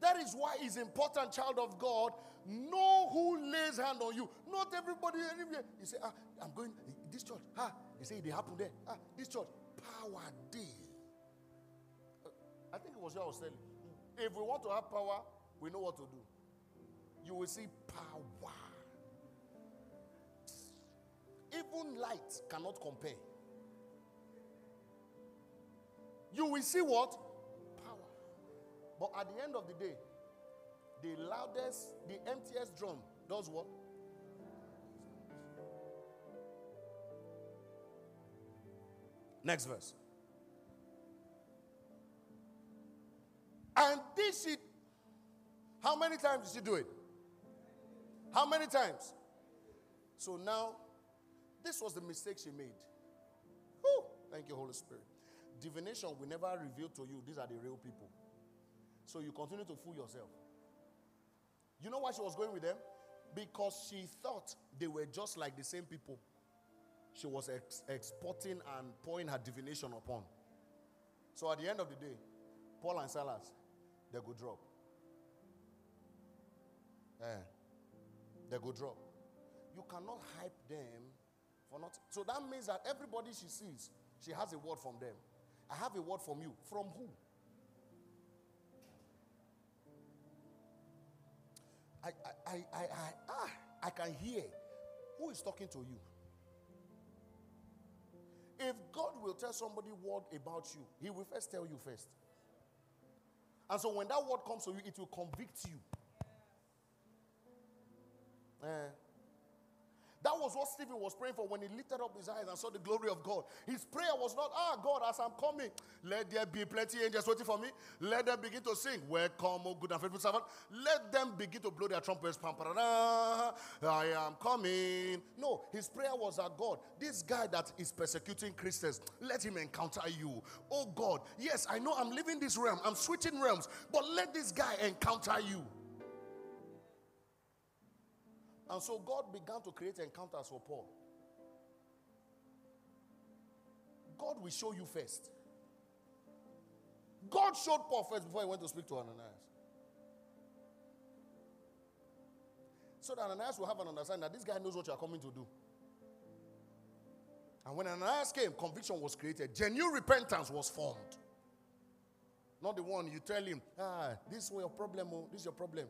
That is why it's important, child of God, know who lays hand on you. Not everybody anywhere. You say, ah, I'm going, this church, ah, they say they happen there. Ah, this church, power day. Uh, I think it was you I was telling. If we want to have power, we know what to do. You will see power. Even light cannot compare. You will see what? Power. But at the end of the day, the loudest, the emptiest drum does what? Next verse. And this she, how many times did she do it? How many times? So now this was the mistake she made. Whew, thank you, Holy Spirit. Divination will never reveal to you these are the real people. So you continue to fool yourself. You know why she was going with them? Because she thought they were just like the same people she was ex- exporting and pouring her divination upon. So at the end of the day, Paul and Silas, they go drop. Eh, they go drop. You cannot hype them for nothing. So that means that everybody she sees, she has a word from them. I have a word from you. From who? I, I, I, I, ah, I can hear who is talking to you. If God will tell somebody word about you, He will first tell you first. And so when that word comes to you, it will convict you. Eh. That was what Stephen was praying for when he lifted up his eyes and saw the glory of God. His prayer was not, ah, God, as I'm coming, let there be plenty of angels waiting for me. Let them begin to sing, Welcome, O good and faithful servant. Let them begin to blow their trumpets. I am coming. No, his prayer was that God, this guy that is persecuting Christians, let him encounter you. Oh God, yes, I know I'm leaving this realm, I'm switching realms, but let this guy encounter you. And so God began to create encounters for Paul. God will show you first. God showed Paul first before he went to speak to Ananias. So that Ananias will have an understanding that this guy knows what you are coming to do. And when Ananias came, conviction was created. Genuine repentance was formed. Not the one you tell him, ah, this is your problem, oh, this is your problem.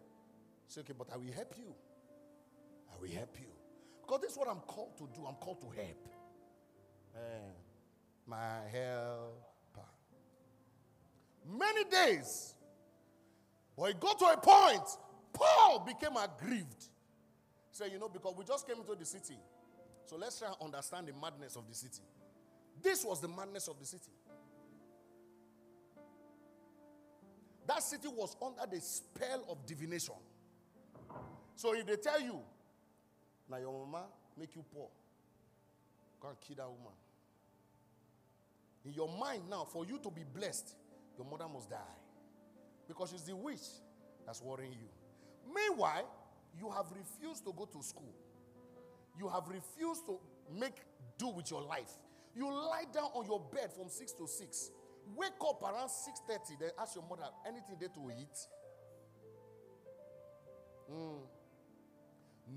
Say, okay, but I will help you will help you. Because this is what I'm called to do. I'm called to help. Uh, my helper. Many days. But it got to a point, Paul became aggrieved. Say, you know, because we just came into the city. So let's try and understand the madness of the city. This was the madness of the city. That city was under the spell of divination. So if they tell you, now your mama make you poor, go and kill that woman. In your mind now, for you to be blessed, your mother must die. Because she's the witch that's worrying you. Meanwhile, you have refused to go to school. You have refused to make do with your life. You lie down on your bed from 6 to 6. Wake up around 6:30, then ask your mother anything there to eat. Mm.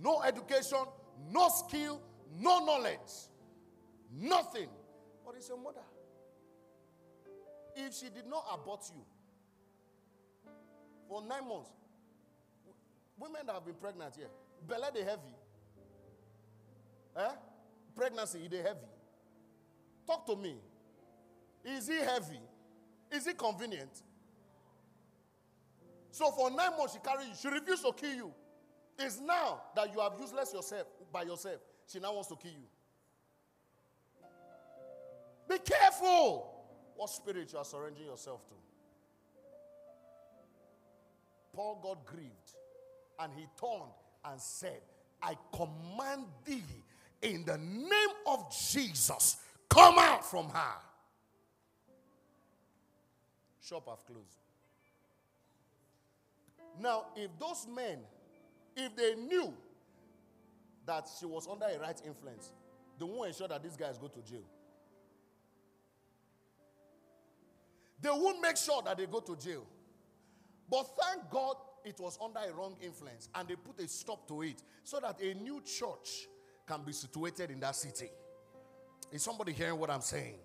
No education, no skill, no knowledge, nothing. What is your mother? If she did not abort you for nine months, women that have been pregnant here, belly they heavy. Eh? Pregnancy, they heavy. Talk to me. Is he heavy? Is it convenient? So for nine months she carried you. She refused to kill you. It's now that you have useless yourself by yourself. She now wants to kill you. Be careful what spirit you are surrendering yourself to. Paul got grieved and he turned and said, I command thee in the name of Jesus, come out from her. Shop have closed. Now, if those men, if they knew that she was under a right influence, they won't ensure that these guys go to jail. They won't make sure that they go to jail. But thank God it was under a wrong influence and they put a stop to it so that a new church can be situated in that city. Is somebody hearing what I'm saying?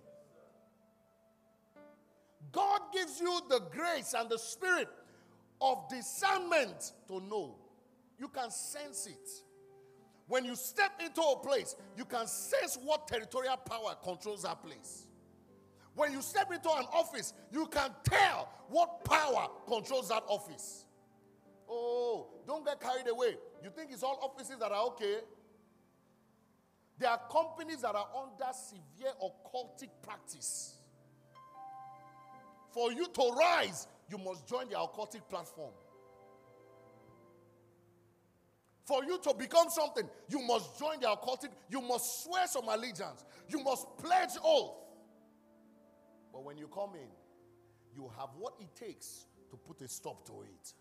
God gives you the grace and the spirit of discernment to know. You can sense it. When you step into a place, you can sense what territorial power controls that place. When you step into an office, you can tell what power controls that office. Oh, don't get carried away. You think it's all offices that are okay? There are companies that are under severe occultic practice. For you to rise, you must join the occultic platform. For you to become something, you must join the occultic. You must swear some allegiance. You must pledge oath. But when you come in, you have what it takes to put a stop to it.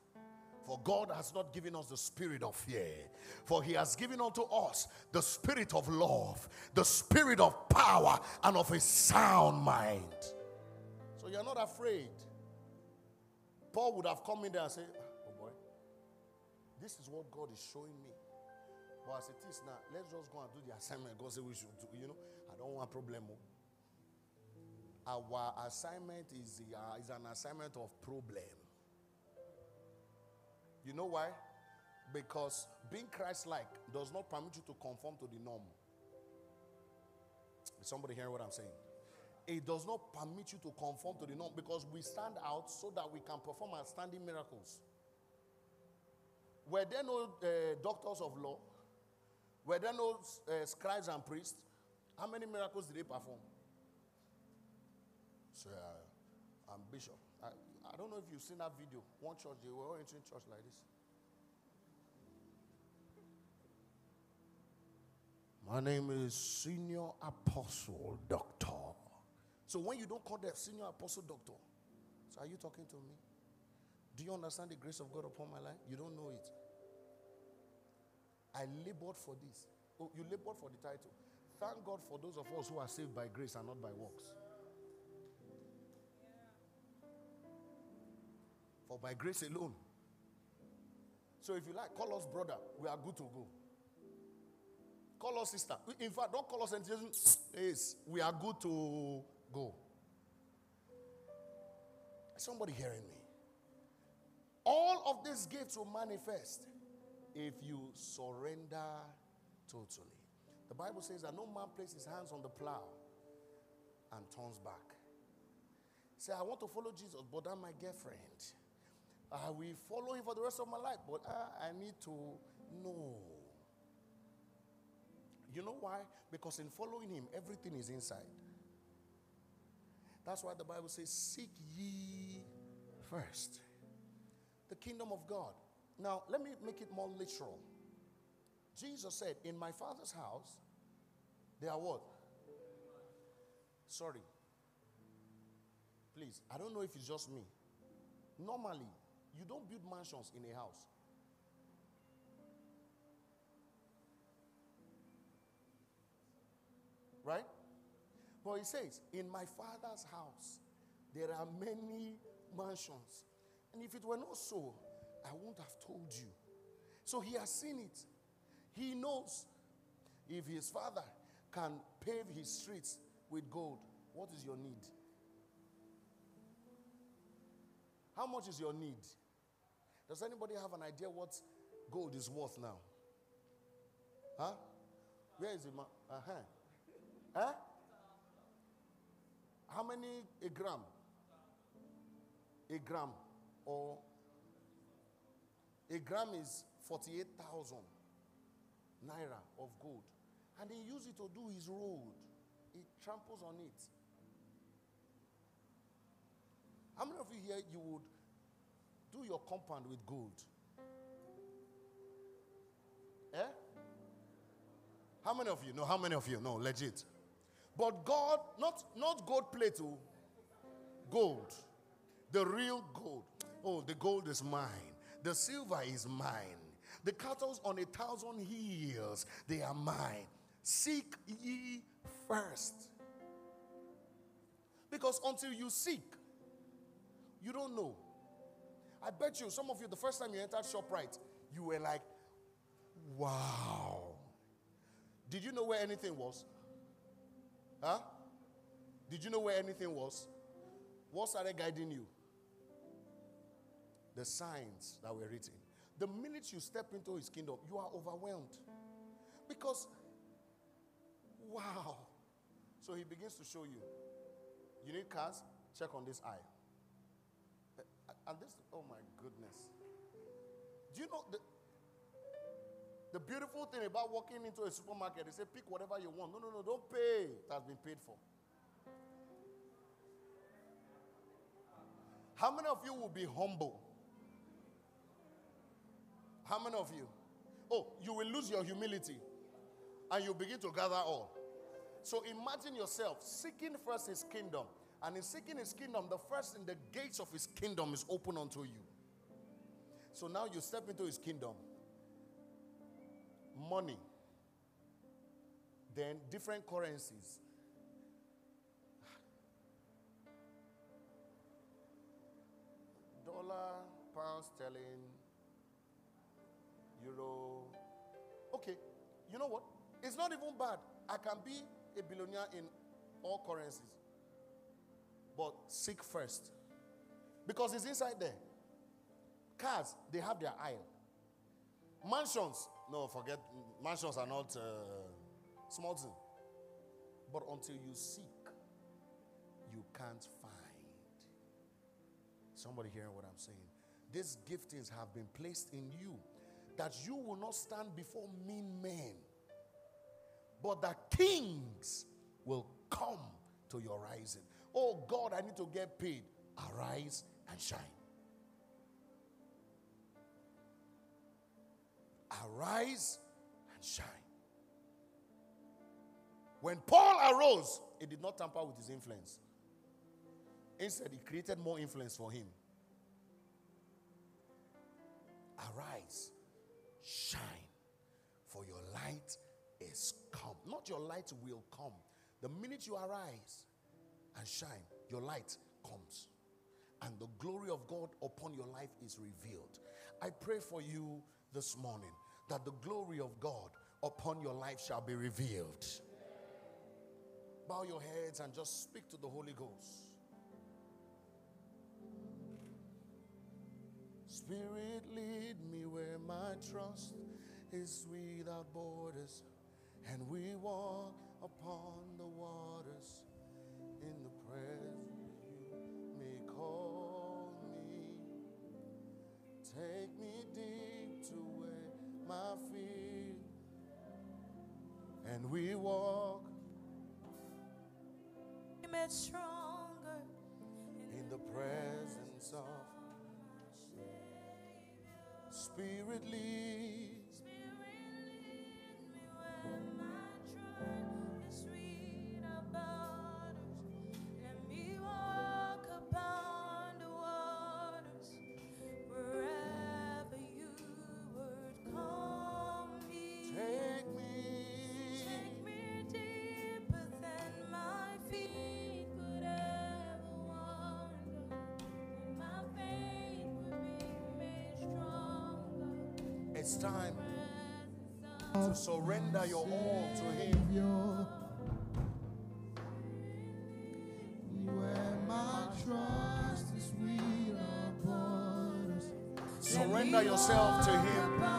For God has not given us the spirit of fear, for He has given unto us the spirit of love, the spirit of power, and of a sound mind. So you're not afraid. Paul would have come in there and said, this is what God is showing me. But as it is now, let's just go and do the assignment God said we should do. You know, I don't want problem. Oh. Our assignment is, uh, is an assignment of problem. You know why? Because being Christ like does not permit you to conform to the norm. Is somebody hearing what I'm saying? It does not permit you to conform to the norm because we stand out so that we can perform outstanding miracles. Were there no uh, doctors of law? Were there no uh, scribes and priests? How many miracles did they perform? So, uh, I'm bishop. I, I don't know if you've seen that video. One church, they were all entering church like this. My name is Senior Apostle Doctor. So when you don't call that Senior Apostle Doctor, so are you talking to me? Do you understand the grace of God upon my life? You don't know it. I labored for this. Oh, you labored for the title. Thank God for those of us who are saved by grace and not by works. For by grace alone. So if you like, call us brother. We are good to go. Call us sister. In fact, don't call us anything. Yes, we are good to go. Somebody hearing me? All of these gifts will manifest if you surrender totally. The Bible says that no man places his hands on the plow and turns back. Say, I want to follow Jesus, but I'm my girlfriend. I will follow him for the rest of my life, but I, I need to know. You know why? Because in following him, everything is inside. That's why the Bible says, Seek ye first the kingdom of God. Now, let me make it more literal. Jesus said, In my Father's house, there are what? Sorry. Please, I don't know if it's just me. Normally, you don't build mansions in a house. Right? But he says, In my father's house, there are many mansions. And if it were not so, I won't have told you. So he has seen it. He knows if his father can pave his streets with gold, what is your need? How much is your need? Does anybody have an idea what gold is worth now? Huh? Where is it? Uh huh. Huh? How many a gram? A gram or a gram is 48,000 naira of gold. And he used it to do his road. He tramples on it. How many of you here you would do your compound with gold? Eh? How many of you? No, how many of you? No, legit. But God, not, not gold plate, oh, gold. The real gold. Oh, the gold is mine. The silver is mine. The cattle on a thousand hills, they are mine. Seek ye first. Because until you seek, you don't know. I bet you, some of you, the first time you entered ShopRite, you were like, wow. Did you know where anything was? Huh? Did you know where anything was? What started guiding you? The signs that were written. The minute you step into his kingdom, you are overwhelmed. Because, wow. So he begins to show you. You need cars? Check on this eye. Uh, and this, oh my goodness. Do you know the, the beautiful thing about walking into a supermarket? They say, pick whatever you want. No, no, no, don't pay. It has been paid for. How many of you will be humble? How many of you? Oh, you will lose your humility and you begin to gather all. So imagine yourself seeking first his kingdom and in seeking his kingdom, the first in the gates of his kingdom is open unto you. So now you step into his kingdom. Money, then different currencies. Dollar, pound sterling, Okay, you know what? It's not even bad. I can be a billionaire in all currencies but seek first. Because it's inside there. Cars, they have their aisle. Mansions, no, forget, mansions are not uh, small thing. But until you seek, you can't find. Somebody hearing what I'm saying? These giftings have been placed in you that you will not stand before mean men, but that kings will come to your rising. Oh God, I need to get paid. Arise and shine. Arise and shine. When Paul arose, he did not tamper with his influence. Instead, he created more influence for him. Arise, shine, for your light is come. Not your light will come. The minute you arise, and shine, your light comes. And the glory of God upon your life is revealed. I pray for you this morning that the glory of God upon your life shall be revealed. Bow your heads and just speak to the Holy Ghost. Spirit, lead me where my trust is without borders, and we walk upon the waters in the presence you may call me. Take me deep to where my feet and we walk
made stronger
in the presence of spirit leads. To surrender your all to Him.
Where my trust is upon us.
Surrender yourself to Him.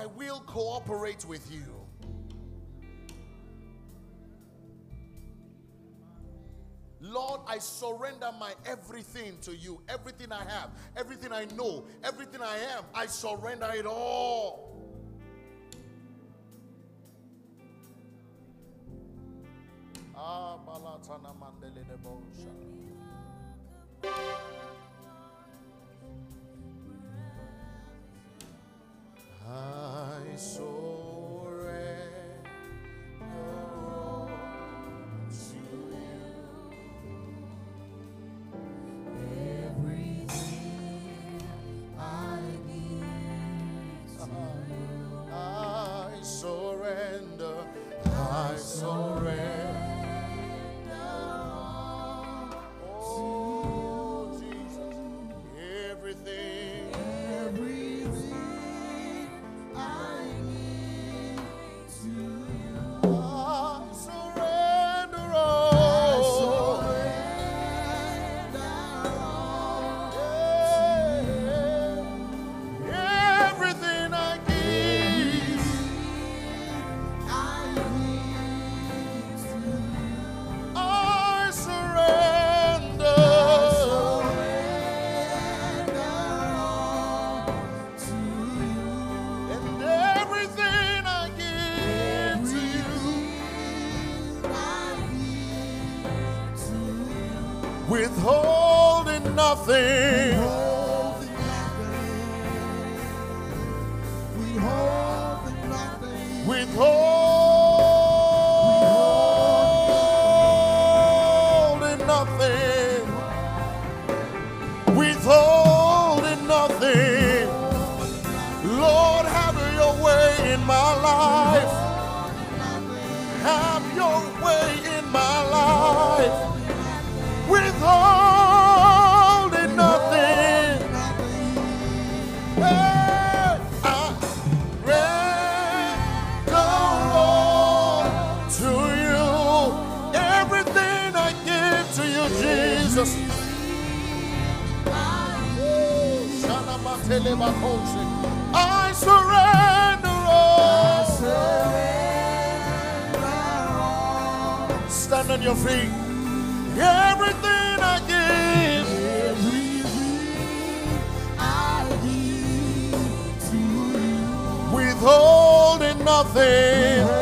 I will cooperate with you. Lord, I surrender my everything to you. Everything I have, everything I know, everything I am, I surrender it all. Ah, I surrender Withholding nothing. Stand on your feet. Everything I give. Everything I give to you, withholding nothing.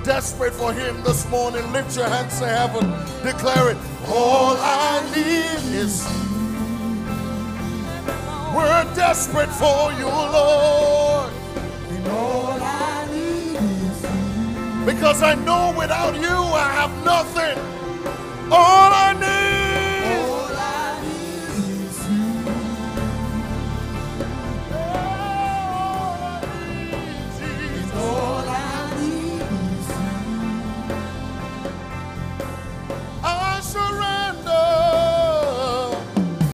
You're desperate for Him this morning, lift your hands to heaven. Declare it. All I need is you. We're desperate for you, Lord. Because I know without you I have nothing.